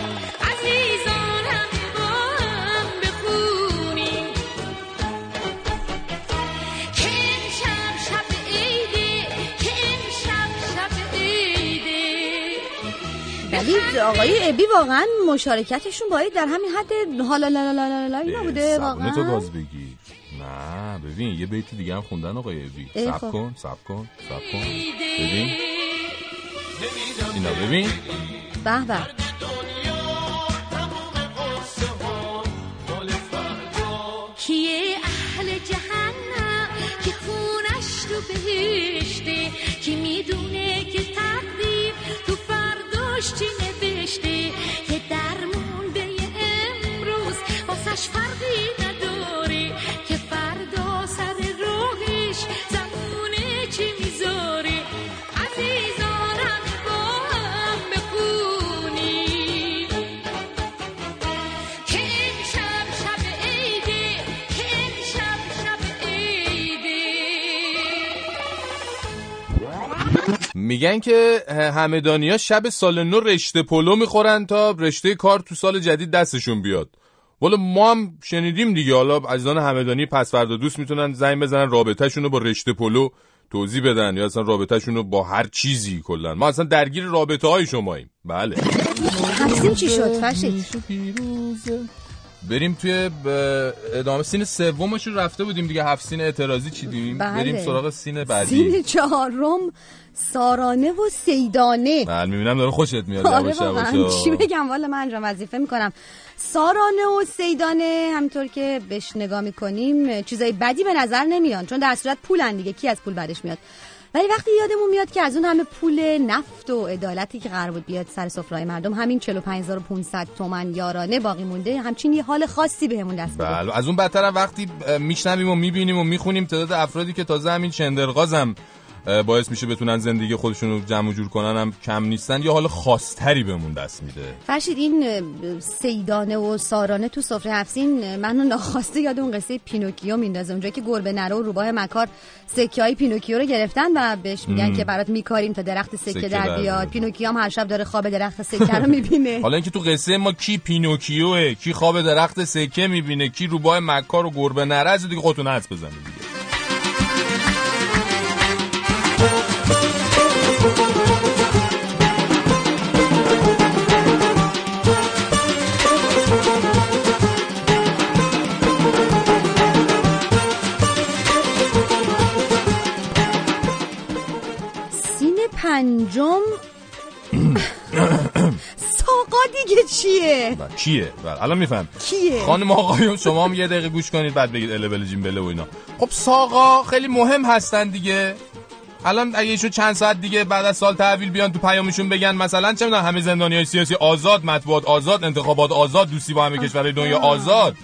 عزیزان هم با هم بخونیم که امشب شب عیده که امشب شب عیده. ولی آقای ابی واقعا مشارکتشون باید در همین حد حالا لا لا لا لا اینا بوده زبونه تو واقعا. باز بگی نه ببین یه بیت دیگه هم خوندن آقای ابی. ای سب خب. کن سب کن سب کن. ببین. اینا ببین. به به. کیه اهل جهنم؟ که خونش تو بهشته. کی می‌دونه که تقدیر تو فرداش چی نوشته؟ میگن که همدانی ها شب سال نو رشته پلو می‌خورن تا رشته کار تو سال جدید دستشون بیاد. والا ما هم شنیدیم دیگه. حالا عزیزان همدانی پس فردا دوست می‌تونن زنگ بزنن رابطه‌شون رو با رشته پلو توضیح بدن یا اصلا رابطه‌شون رو با هر چیزی کلا. ما اصلا درگیر رابطه های شماییم. بله. چی شد؟ بریم توی ب- ادامه سین سومش رو رفته بودیم دیگه. هفت سین اعتراضی چیدیم؟ بله. بریم سراغ سین بعدی. سین چهارم سارانه و سیدانه. بله می‌بینم داره خوشت میاد. آره چی بگم؟ والا من انجام وظیفه می‌کنم. سارانه و سیدانه همطور که بهش نگاه می‌کنیم چیزای بدی به نظر نمیان چون در صورت پولن دیگه. کی از پول بعدش میاد؟ ولی وقتی یادمون میاد که از اون همه پول نفت و عدالتی که قرار بود بیاد سر سفره‌های مردم همین 45500 تومن یارانه باقی مونده همچین یه حال خاصی بهمون دست بده بله از اون بدتر وقتی میشنویم و می‌بینیم و می‌خونیم تعداد افرادی که تازه همین شندرغازم اه، باعث میشه بتونن زندگی خودشون رو جمع و جور کنن هم کم نیستن یه حال خاصتری بهمون دست میده؟ فرشید این سیدانه و سارانه تو سفره هفت‌سین منو ناخواسته یاد اون قصه پینوکیو میندازه. اونجایی که گربه نره و روباه مکار سکه های پینوکیو رو گرفتن و بهش میگن. که برات میکاریم تا درخت سکه, سکه در بیاد. پینوکیو هم هر شب داره خواب درخت سکه رو می‌بینه. حالا اینکه تو قصه ما کی پینوکیوئه کی خواب درخت سکه می‌بینه کی روباه مکار و گربه نره‌س دیگه خودتون حدس بزنید دیگه. سین پنجم. ساقا دیگه چیه؟ بله، کیه؟ بله الان میفهم کیه؟ خانم آقایون شما هم یه دقیقه گوش کنید بعد بگید اله بله جیم بله و اینا. خب ساقا خیلی مهم هستن دیگه. الان اگه ایشون چند ساعت دیگه بعد از سال تحویل بیان تو پیامشون بگن مثلا چه می‌دونم همه زندانی های سیاسی آزاد مطبوعات آزاد انتخابات آزاد دوستی با همه کشورهای دنیا آزاد.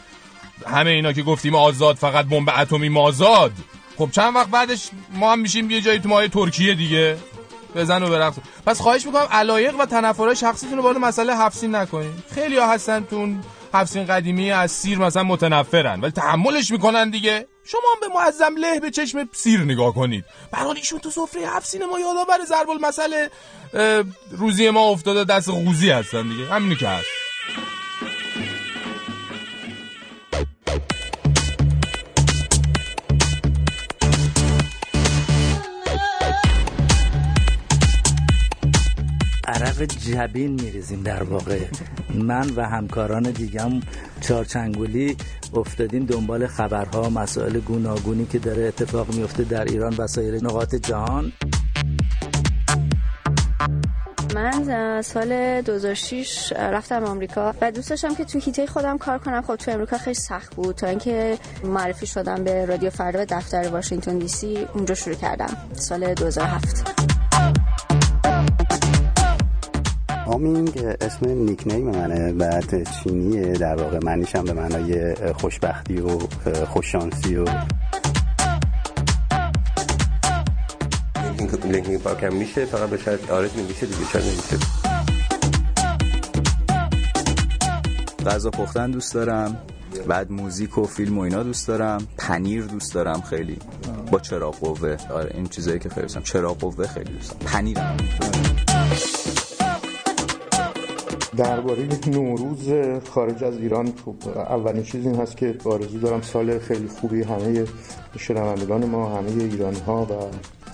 همه اینا که گفتیم آزاد فقط بمب اتمی مازاد خب چند وقت بعدش ما هم میشیم یه جایی تو ماه ترکیه دیگه. بزن و برقص. پس خواهش می‌کنم علایق و تنفرهای شخصیتون رو وارد مسئله حفسین نکنین. خیلی ها هستن تو اون حفسین قدیمی از سیر مثلا متنفرن ولی تحملش می‌کنن دیگه. شما هم به معظم له به چشم سیر نگاه کنید. برحال ایشون تو سفره حفسین ما یادآور ضرب المثل روزی ما افتاده دست غوزی هستن دیگه. همینی که هست. عرق جبین میریزیم در واقع. من و همکاران دیگم چارچنگولی افتادیم دنبال خبرها مسائل گوناگونی که داره اتفاق میفته در ایران و سایر نقاط جهان. من سال 2006 رفتم آمریکا و دوست داشتم که تو هیته خودم کار کنم. خب تو امریکا خیلی سخت بود. تا اینکه معرفی شدم به رادیو فردا و دفتر واشنگتن دی سی اونجا شروع کردم. سال 2007 آمینگ اسم نیکنیم منه بعد چینیه در واقع معنیشم به معنای خوشبختی و خوششانسی و لینکین پارک هم میشه فقط به شاید آرز میشه دیگه چرا نمیشه. غذا پختن دوست دارم بعد موزیک و فیلم و اینا دوست دارم پنیر دوست دارم خیلی. با چراغ قوه. آره این چیزایی که خیلی دوستم چراغ قوه خیلی دوستم پنیر درباره نوروز خارج از ایران خب اولین چیز این هست که آرزو دارم سال خیلی خوبی همه شنوندگان ما همه ایرانی ها و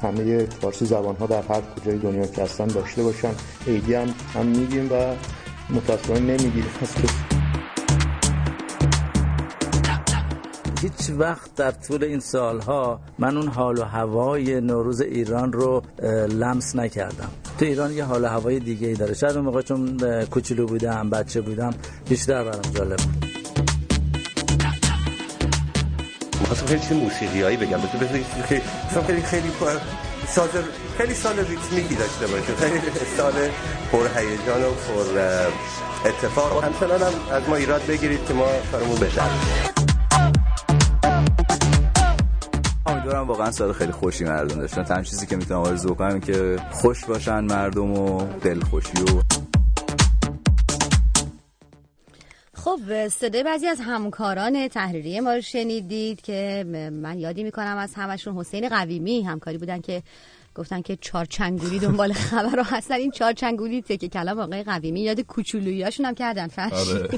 همه فارسی زبان ها در هر کجای دنیا که هستن داشته باشن. عیدی هم, هم میگیم و متاسفانه نمی‌گیریم. هیچ وقت در طول این سالها من اون حال و هوای نوروز ایران رو لمس نکردم. تو ایران یه حال و هوای دیگه ای داره. شاید اون موقع چون کوچولو بودم بچه بودم بیشتر برام جالب بود. می‌خواستم خیلی چیز موسیقی هایی بگم؟ بذار خیلی خیلی خیلی ساز خیلی سال ریتمیکی داشته باشه. خیلی سال پر هیجان و پر اتفاق. همچنان هم از ما ایراد بگیرید که ما کارمون بشه امیدوارم واقعا سال خیلی خوشی مردم داشتن. تنها چیزی که می‌تونم آرزو کنم که خوش باشن مردم و دلخوشی و خب صدای بعضی از همکاران تحریری ما رو شنیدید که من یادی می‌کنم از همشون حسین قویمی همکاری بودن که گفتن که چارچنگولی دنبال خبر رو هستن این چارچنگولی که کلام آقای قویمی یاد کوچولویاشون هم کردن فرش آره.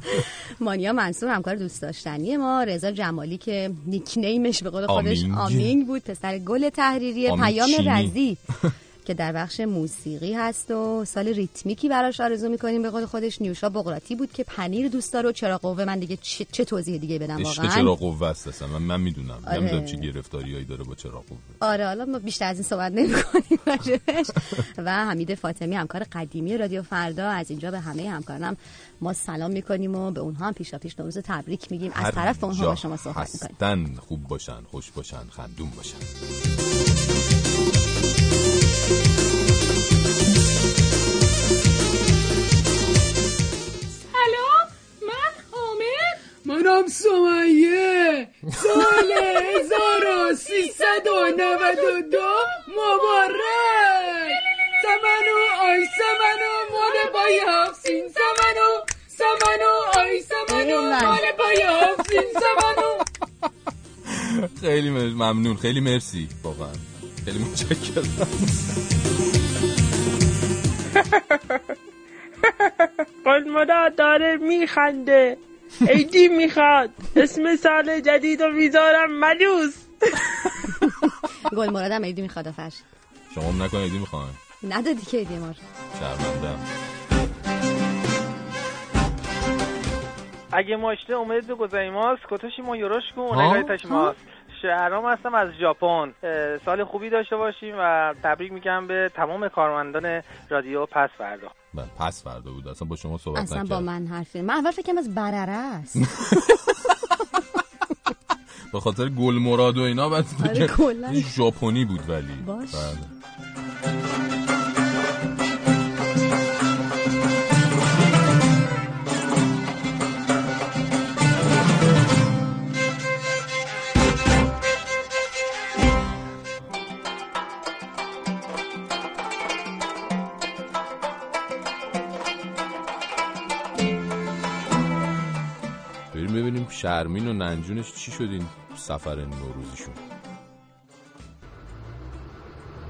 مانیا منصور همکار دوست داشتنی ما رضا جمالی که نیکنیمش به قول خودش آمینگ. بود پسر گل تحریری پیام رزی. که در بخش موسیقی هست و سال ریتمیکی براش آرزو می‌کنیم. به قول خودش نیوشا بغراتی بود که پنیر دوست داره و چرا قوه؟ من دیگه چه, چه توضیح دیگه بدم واقعا؟ چرا قوه است من, من می‌دونم. آره. نمی‌دونم چه گرفتاریایی داره با چرا قوه. آره حالا ما بیشتر از این صحبت نمی‌کنیم و حمید فاطمی همکار قدیمی رادیو فردا از اینجا به همه همکارانم ما سلام می‌کنیم و به اونها هم پیشا پیش نوروز تبریک میگیم. از طرف اونها با شما صحبت می‌کنیم. خوب باشن خوش باشن خندون باشن. منم سمیه. سال 1392 مبارک. سمنو آی سمنو مال بای هفسین. سمنو سمنو آی سمنو مال بای هفسین. سمنو. خیلی ممنون خیلی مرسی واقعا. خیلی متشکرم. قل داره میخنده. ایدی می‌خواد. اسم سال جدید رو می‌ذارم ملوس. گل مرادم ایدی می‌خواد فرش شما هم نکن ایدی می‌خوان ندادی که ایدی مار شرمندم اگه ماشته اومدید به گذایماس کتوشی ما یوروشکو اونگای تاشیماس شهرام هستم از ژاپن. سال خوبی داشته باشیم و تبریک میگم به تمام کارمندان رادیو پس فردا. بله پس فردا بود اصلا با شما صحبت اصلا با من حرفی من اول فکرم از برره است. به خاطر گل مراد و اینا بعد آره ژاپنی بود ولی. باش. بله. شرمین و ننجونش چی شد این سفر نوروزیشون؟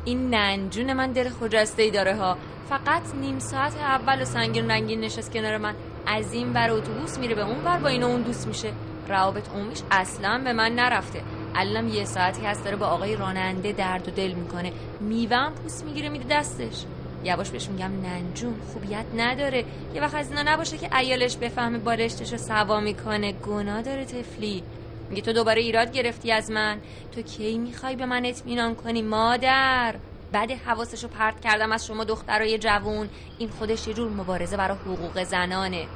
این ننجون من دل خجسته ای داره ها. فقط نیم ساعت اول و سنگین رنگین نشست کنار من. از این ور اتوبوس میره به اون ور با این اون دوست میشه. روابط عمومیش اصلا به من نرفته. الان یه ساعتی هست داره با آقای راننده درد و دل می‌کنه. میوه پوست می‌گیره میده دستش. یواش بهش میگم ننجون خوبیت نداره. یه وقت از اینا نباشه که ایالش بفهمه بالشتش رو سوا می‌کنه. گناه داره تفلی میگه تو دوباره ایراد گرفتی از من. تو کی می‌خوای به من اطمینان کنی مادر؟ بعد حواسش رو پرت کردم از شما دخترای جوون. این خودش یه جور مبارزه برای حقوق زنانه.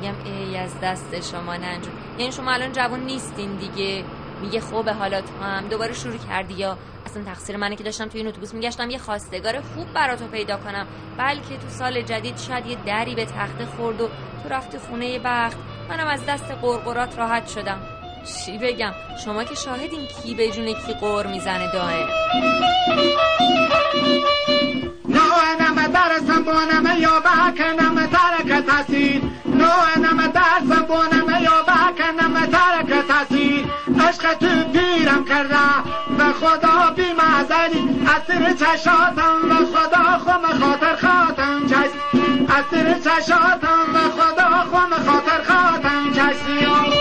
میگم ای از دست شما ننجون. یعنی شما الان جوون نیستین دیگه. میگه خوبه حالا تو هم. دوباره شروع کردی یا اصلا تقصیر منه که داشتم توی این اتوبوس میگشتم. یه خواستگار خوب براتو پیدا کنم. بلکه تو سال جدید شاید یه دری به تخت خورد و تو رفتی خونه بخت. منم از دست قرقرات راحت شدم. چی بگم؟ شما که شاهدین کی به جون کی قور می‌زنه دائم. نوانم درسم بونم یا بکنم ترک تاثیر نوانم درسم بونم یا بکنم ترک تاثیر عشق تو پیرم کرده. به خدا بی معذری اثر چشاتم به خدا خم خاطر خاتم چشم اثر چشاتم به خدا خم خاطر خاتم چشم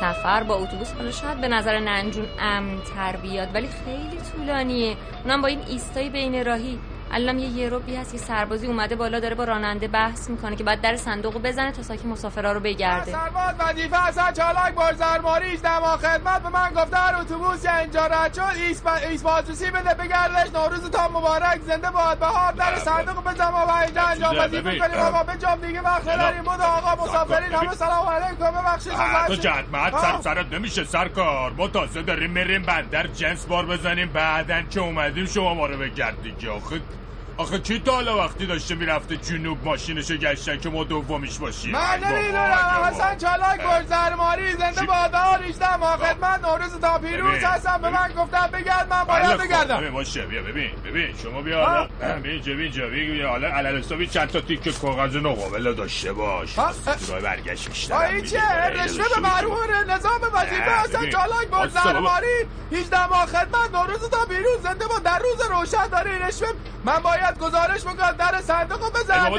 سفر با اتوبوس حالا شاید به نظر ننجون امن تر بیاد ولی خیلی طولانیه. اونم با این ایستای بین راهی. الان یه یروبی هست که سربازی اومده بالا داره با راننده بحث می‌کنه که بعد در صندوق بزنه تا ساکی مسافرا رو بگرده. سرباز وظیفه اصلا چالاک بارزرماریش دما خدمت به من گفته هر اتوبوس اینجا رد شد ایس, با... ایس بازرسی بده بگردش. نوروز تا مبارک زنده باد بهار. در صندوق بزن و اینجا انجام وظیفه کنیم. آقا به جام دیگه وقت نداریم. بود آقا مسافرین همه سلام علیکم. ببخشید تو جدمت سر سرت نمیشه. سرکار ما تازه داریم میریم بندر جنس بار بزنیم. بعدن که اومدیم شما ما رو بگرد دیگه آخه آخه کی تا حالا وقتی داشته می‌رفته جنوب ماشینشو گشتن که ما دومیش باشیم؟ من نمی‌دونم. حسن چالاک گلزرماری زنده بادار ریشتم. ما خدمت نوروز تا پیروز هستم. به من گفتم بگرد من باید بگردم. ببین باشه. بیا ببین ببین. شما بیا حالا. ببین اینجا بیا حالا علل حسابی چند تا تیکه کاغذ نقابل داشته باش. راه برگشت بیشتر این چه؟ رشوه به مرهون نظام وظیفه حسن چالاک گلزرماری 18 ماه خدمت نوروز تا پیروز زنده با در روز روشن داره رشوه. من باید گزارش بکنم در صندوق بزن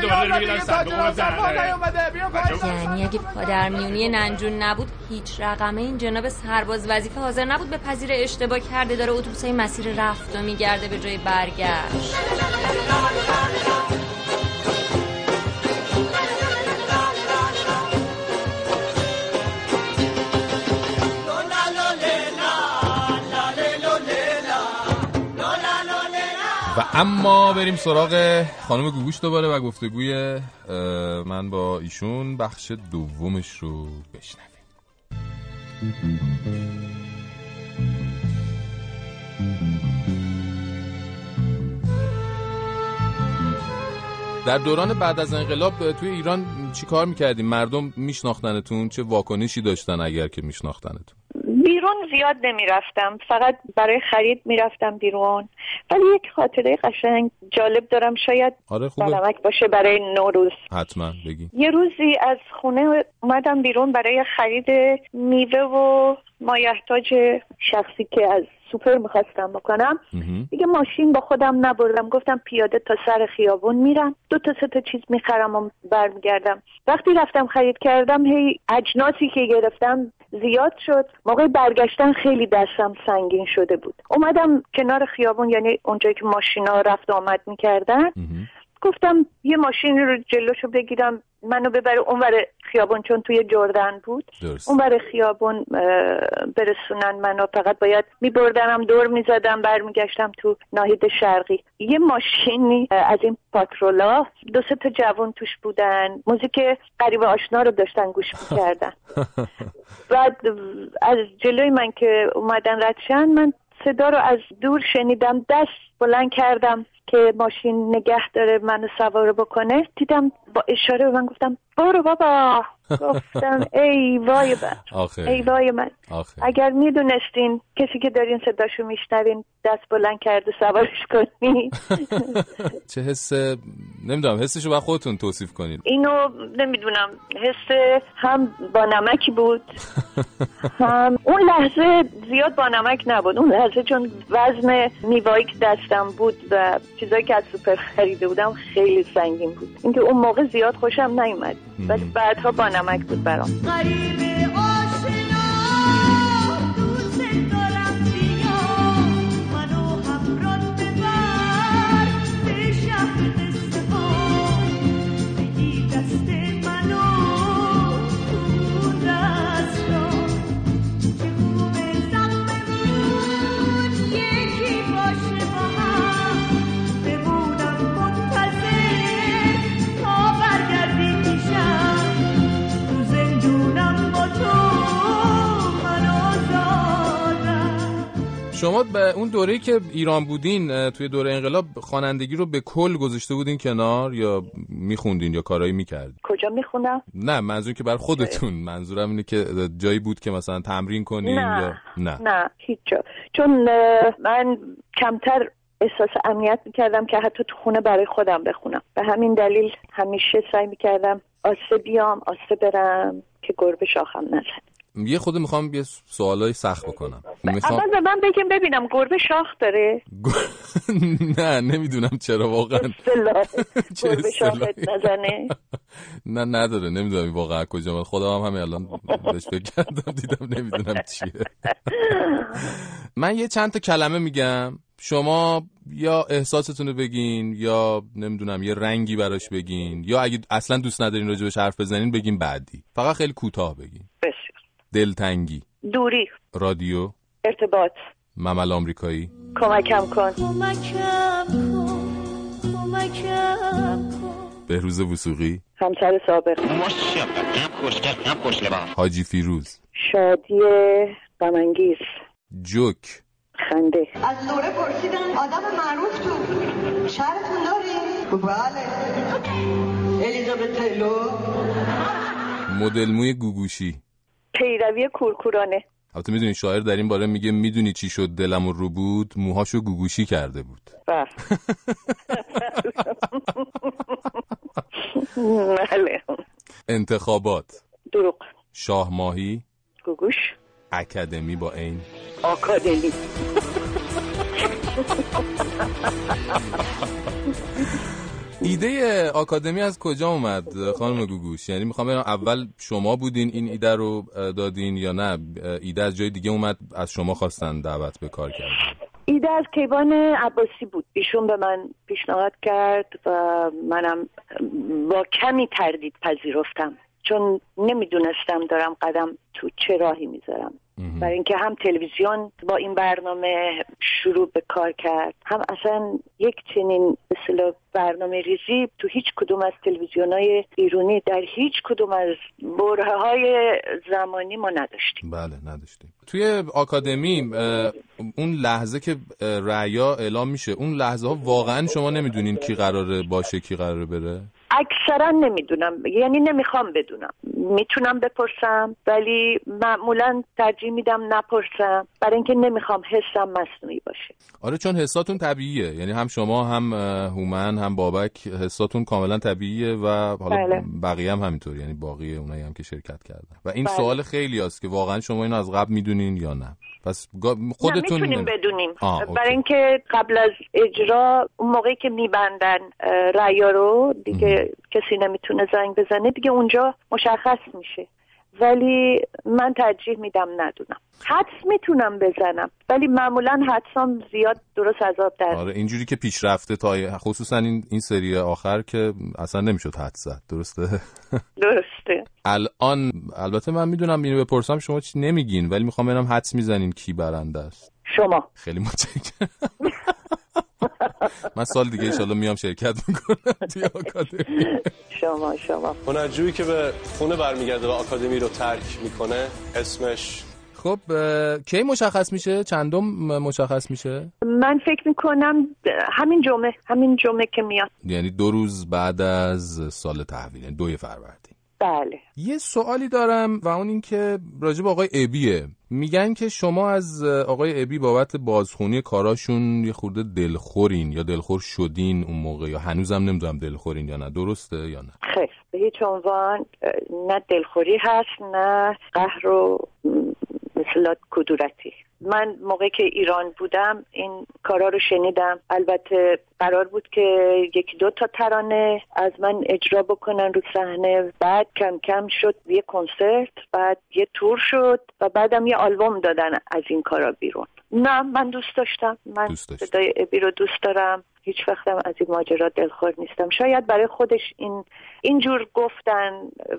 یعنی اگه پادرمیونی ننجون نبود هیچ رقمه این جناب سرباز وظیفه حاضر نبود به پذیر اشتباه کرده داره اتوبوسای مسیر رفت و میگرده به جای برگشت. اما بریم سراغ خانم گوگوش دوباره و گفتگوی من با ایشون بخش دومش رو بشنویم در دوران بعد از انقلاب توی ایران چی کار می‌کردیم؟ مردم میشناختنتون؟ چه واکنشی داشتن اگر که میشناختنتون؟ بیرون زیاد نمی‌رفتم. فقط برای خرید می‌رفتم بیرون. ولی یک خاطره قشنگ جالب دارم. شاید آره خوبه. باشه برای نوروز. حتما بگی. یه روزی از خونه اومدم بیرون برای خرید میوه و مایحتاج شخصی که از سوپر می‌خواستم بکنم. دیگه ماشین با خودم نبردم. گفتم پیاده تا سر خیابون میرم. دو تا سه تا چیز می‌خرم و برمیگردم. وقتی رفتم خرید کردم هی اجناسی که گرفتم زیاد شد. موقع برگشتن خیلی دستم سنگین شده بود. اومدم کنار خیابون یعنی اونجایی که ماشینا رفت آمد می‌کردن. گفتم یه ماشین رو جلوشو بگیرم. منو ببره اونور خیابون چون توی جردن بود. اونور خیابون برسونن منو. فقط باید میبردنم دور می‌زدم برمیگشتم تو ناهید شرقی. یه ماشینی از این پاترولا. دو سه تا جوان توش بودن. موزیک قریب آشنا رو داشتن گوش می‌کردن. بعد از جلوی من که اومدن ردشن من صدا رو از دور شنیدم. دست بلند کردم که ماشین نگه داره منو سوار بکنه. دیدم با اشاره به من گفتم برو بابا. گفتم ای وای من ای وای من. اگر می‌دونستین کسی که دارین صداشو میشنوین دست بلند کرده سوارش کنی چه حس نمی‌دونم حسشو با خودتون توصیف کنید اینو نمی‌دونم حس هم با نمکی بود هم اون لحظه زیاد با نمک نبود. اون لحظه چون وزن میوایی که دستم بود و چیزایی که از سوپر خریده بودم خیلی سنگین بود. اینکه اون موقع زیاد خوشم نیومد. ولی بعدها با نمک بود برام. شما به اون دوره‌ای که ایران بودین توی دوره انقلاب خوانندگی رو به کل گذاشته بودین کنار یا میخوندین یا کارایی می‌کردین؟ کجا می‌خونم نه منظور که بر خودتون. منظورم اینه که جایی بود که مثلا تمرین کنین نه. یا نه. نه هیچ جا. چون من کمتر احساس امنیت می‌کردم که حتی تو خونه برای خودم بخونم. به همین دلیل همیشه سعی می‌کردم آسه بیام آسه برم که گربه شاخم نزد یه خود می‌خوام یه سوالای سخت بکنم. می‌خوام اول به من بگیم ببینم گربه شاخ داره. نه نمی‌دونم چرا واقعا. گربه شاخت نزنه. نه نداره. نمی‌دونم واقعا کجا من خدا هم همین الان بهش فکر کردم دیدم نمی‌دونم چیه. من یه چند تا کلمه میگم. شما یا احساستون رو بگین یا نمی‌دونم یه رنگی براش بگین یا اگه اصلا دوست ندارین راجبش حرف بزنین بگین بعدی. فقط خیلی کوتاه بگین. بسیار دلتنگی. دوری. رادیو. ارتباط. ممل آمریکایی. کمکم کن. کمکم کن. کمکم کن. بهروز وسوقی. همسر سابق. حاجی فیروز. شادی غمانگیز. جوک. خنده. از دوره پرسیدن آدم معروف تو. شهرتون داری؟ بله. الیزابت تیلور. مدل موی گوگوشی. پیروی کورکورانه. البته می‌دونی شاعر در این باره میگه می‌دونی چی شد دلم رو بود؟ موهاشو گوگوشی کرده بود. بله. انتخابات. دروغ. شاه ماهی. گوگوش. اکادمی با این آکادمی. ایده آکادمی از کجا اومد خانم گوگوش؟ یعنی می‌خوام ببینم اول شما بودین این ایده رو دادین یا نه؟ ایده از جای دیگه اومد از شما خواستن دعوت به کار کردن. ایده از کیوان عباسی بود. ایشون به من پیشنهاد کرد و منم با کمی تردید پذیرفتم. چون نمی‌دونستم دارم قدم تو چه راهی می‌ذارم. برای اینکه هم تلویزیون با این برنامه شروع به کار کرد هم اصلا یک چنین مثل برنامه ریزی تو هیچ کدوم از تلویزیون های ایرونی در هیچ کدوم از بره های زمانی ما نداشتیم. بله نداشتیم. توی آکادمی اون لحظه که رعیا اعلام میشه اون لحظه ها واقعا شما نمی‌دونین کی قراره باشه کی قراره بره؟ اکثرا نمی‌دونم. یعنی نمی‌خوام بدونم. می‌تونم بپرسم ولی معمولا ترجیح میدم نپرسم. برای اینکه نمی‌خوام حسم مصنوعی باشه. آره چون حساتون طبیعیه. یعنی هم شما هم هومن هم بابک حساتون کاملا طبیعیه و حالا بله. بقیه هم همینطور یعنی باقی اونایی هم که شرکت کردن. و این بله. سوال خیلی هست که واقعا شما اینو از قبل می‌دونین یا نه؟ پس خودتون نه می‌تونیم بدونیم. برای اینکه قبل از اجرا اون موقعی که میبندن ریا رو دیگه کسی نمی‌تونه زنگ بزنه دیگه اونجا مشخص میشه. ولی من ترجیح میدم ندونم. حدس می‌تونم بزنم ولی معمولا حدسام زیاد درست از آب در آره اینجوری که پیش رفته تا خصوصا این, این سری آخر که اصلا نمی‌شد حد زد درسته؟ درسته. الان البته من می‌دونم اینو بپرسم شما چی نمیگین؟ ولی می‌خوام ببینم حدس می‌زنین کی برنده است. شما. خیلی متشکرم. من سال دیگه ایشالله میام شرکت می‌کنم توی آکادمی. شما شما. هنرجویی که به خونه برمیگرده و آکادمی رو ترک می‌کنه اسمش؟ خب کی مشخص میشه؟ چندم مشخص میشه؟ من فکر می‌کنم همین جمعه همین جمعه که میاد. یعنی دو روز بعد از سال تحویل یعنی دوی فروردین. بله. یه سوالی دارم و اون این که راجب آقای ابیه. میگن که شما از آقای ابی بابت بازخونی کاراشون یه خورده دلخورین یا دلخور شدین اون موقع یا هنوزم نمی‌دونم دلخورین یا نه. درسته یا نه؟ خیر. به هیچ عنوان نه دلخوری هست نه قهر و مثلا کدورتی. من موقعی که ایران بودم این کارا رو شنیدم. البته قرار بود که یکی دو تا ترانه از من اجرا بکنن رو صحنه. بعد کم کم شد یه کنسرت بعد یه تور شد و بعدم یه آلبوم دادن از این کارا بیرون. نه من دوست داشتم. من صدای ابی رو دوست دارم. هیچ وقتم از این ماجرا دلخور نیستم. شاید برای خودش این اینجور گفتن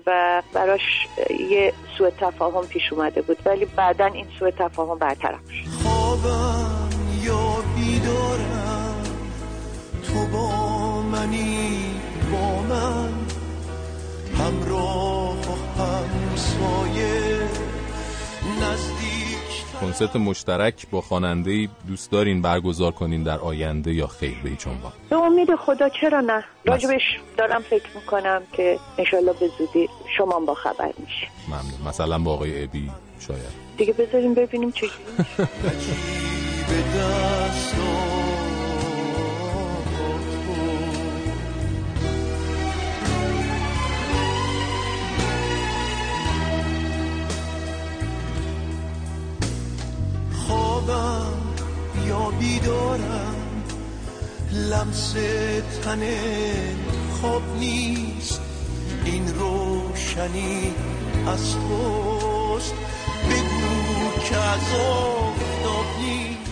و براش یه سوء تفاهم پیش اومده بود ولی بعدا این سوء تفاهم برطرف شد. خوابم یا بیدارم تو با منی با من. همراه و همسایه نزدیک کنسرت مشترک با خواننده دوست دارین برگزار کنین در آینده یا خیر به هیچ عنوان؟ به امید خدا چرا نه؟ راجبش دارم فکر می‌کنم که انشالله به زودی شما با خبر میشه ممنون. مثلا با آقای ابی شاید. دیگه بذاریم ببینیم چجوری خوابم یا بیدارم لمس تن خواب نیست. این روشنی از توست. بگو که از آفتاب نیست.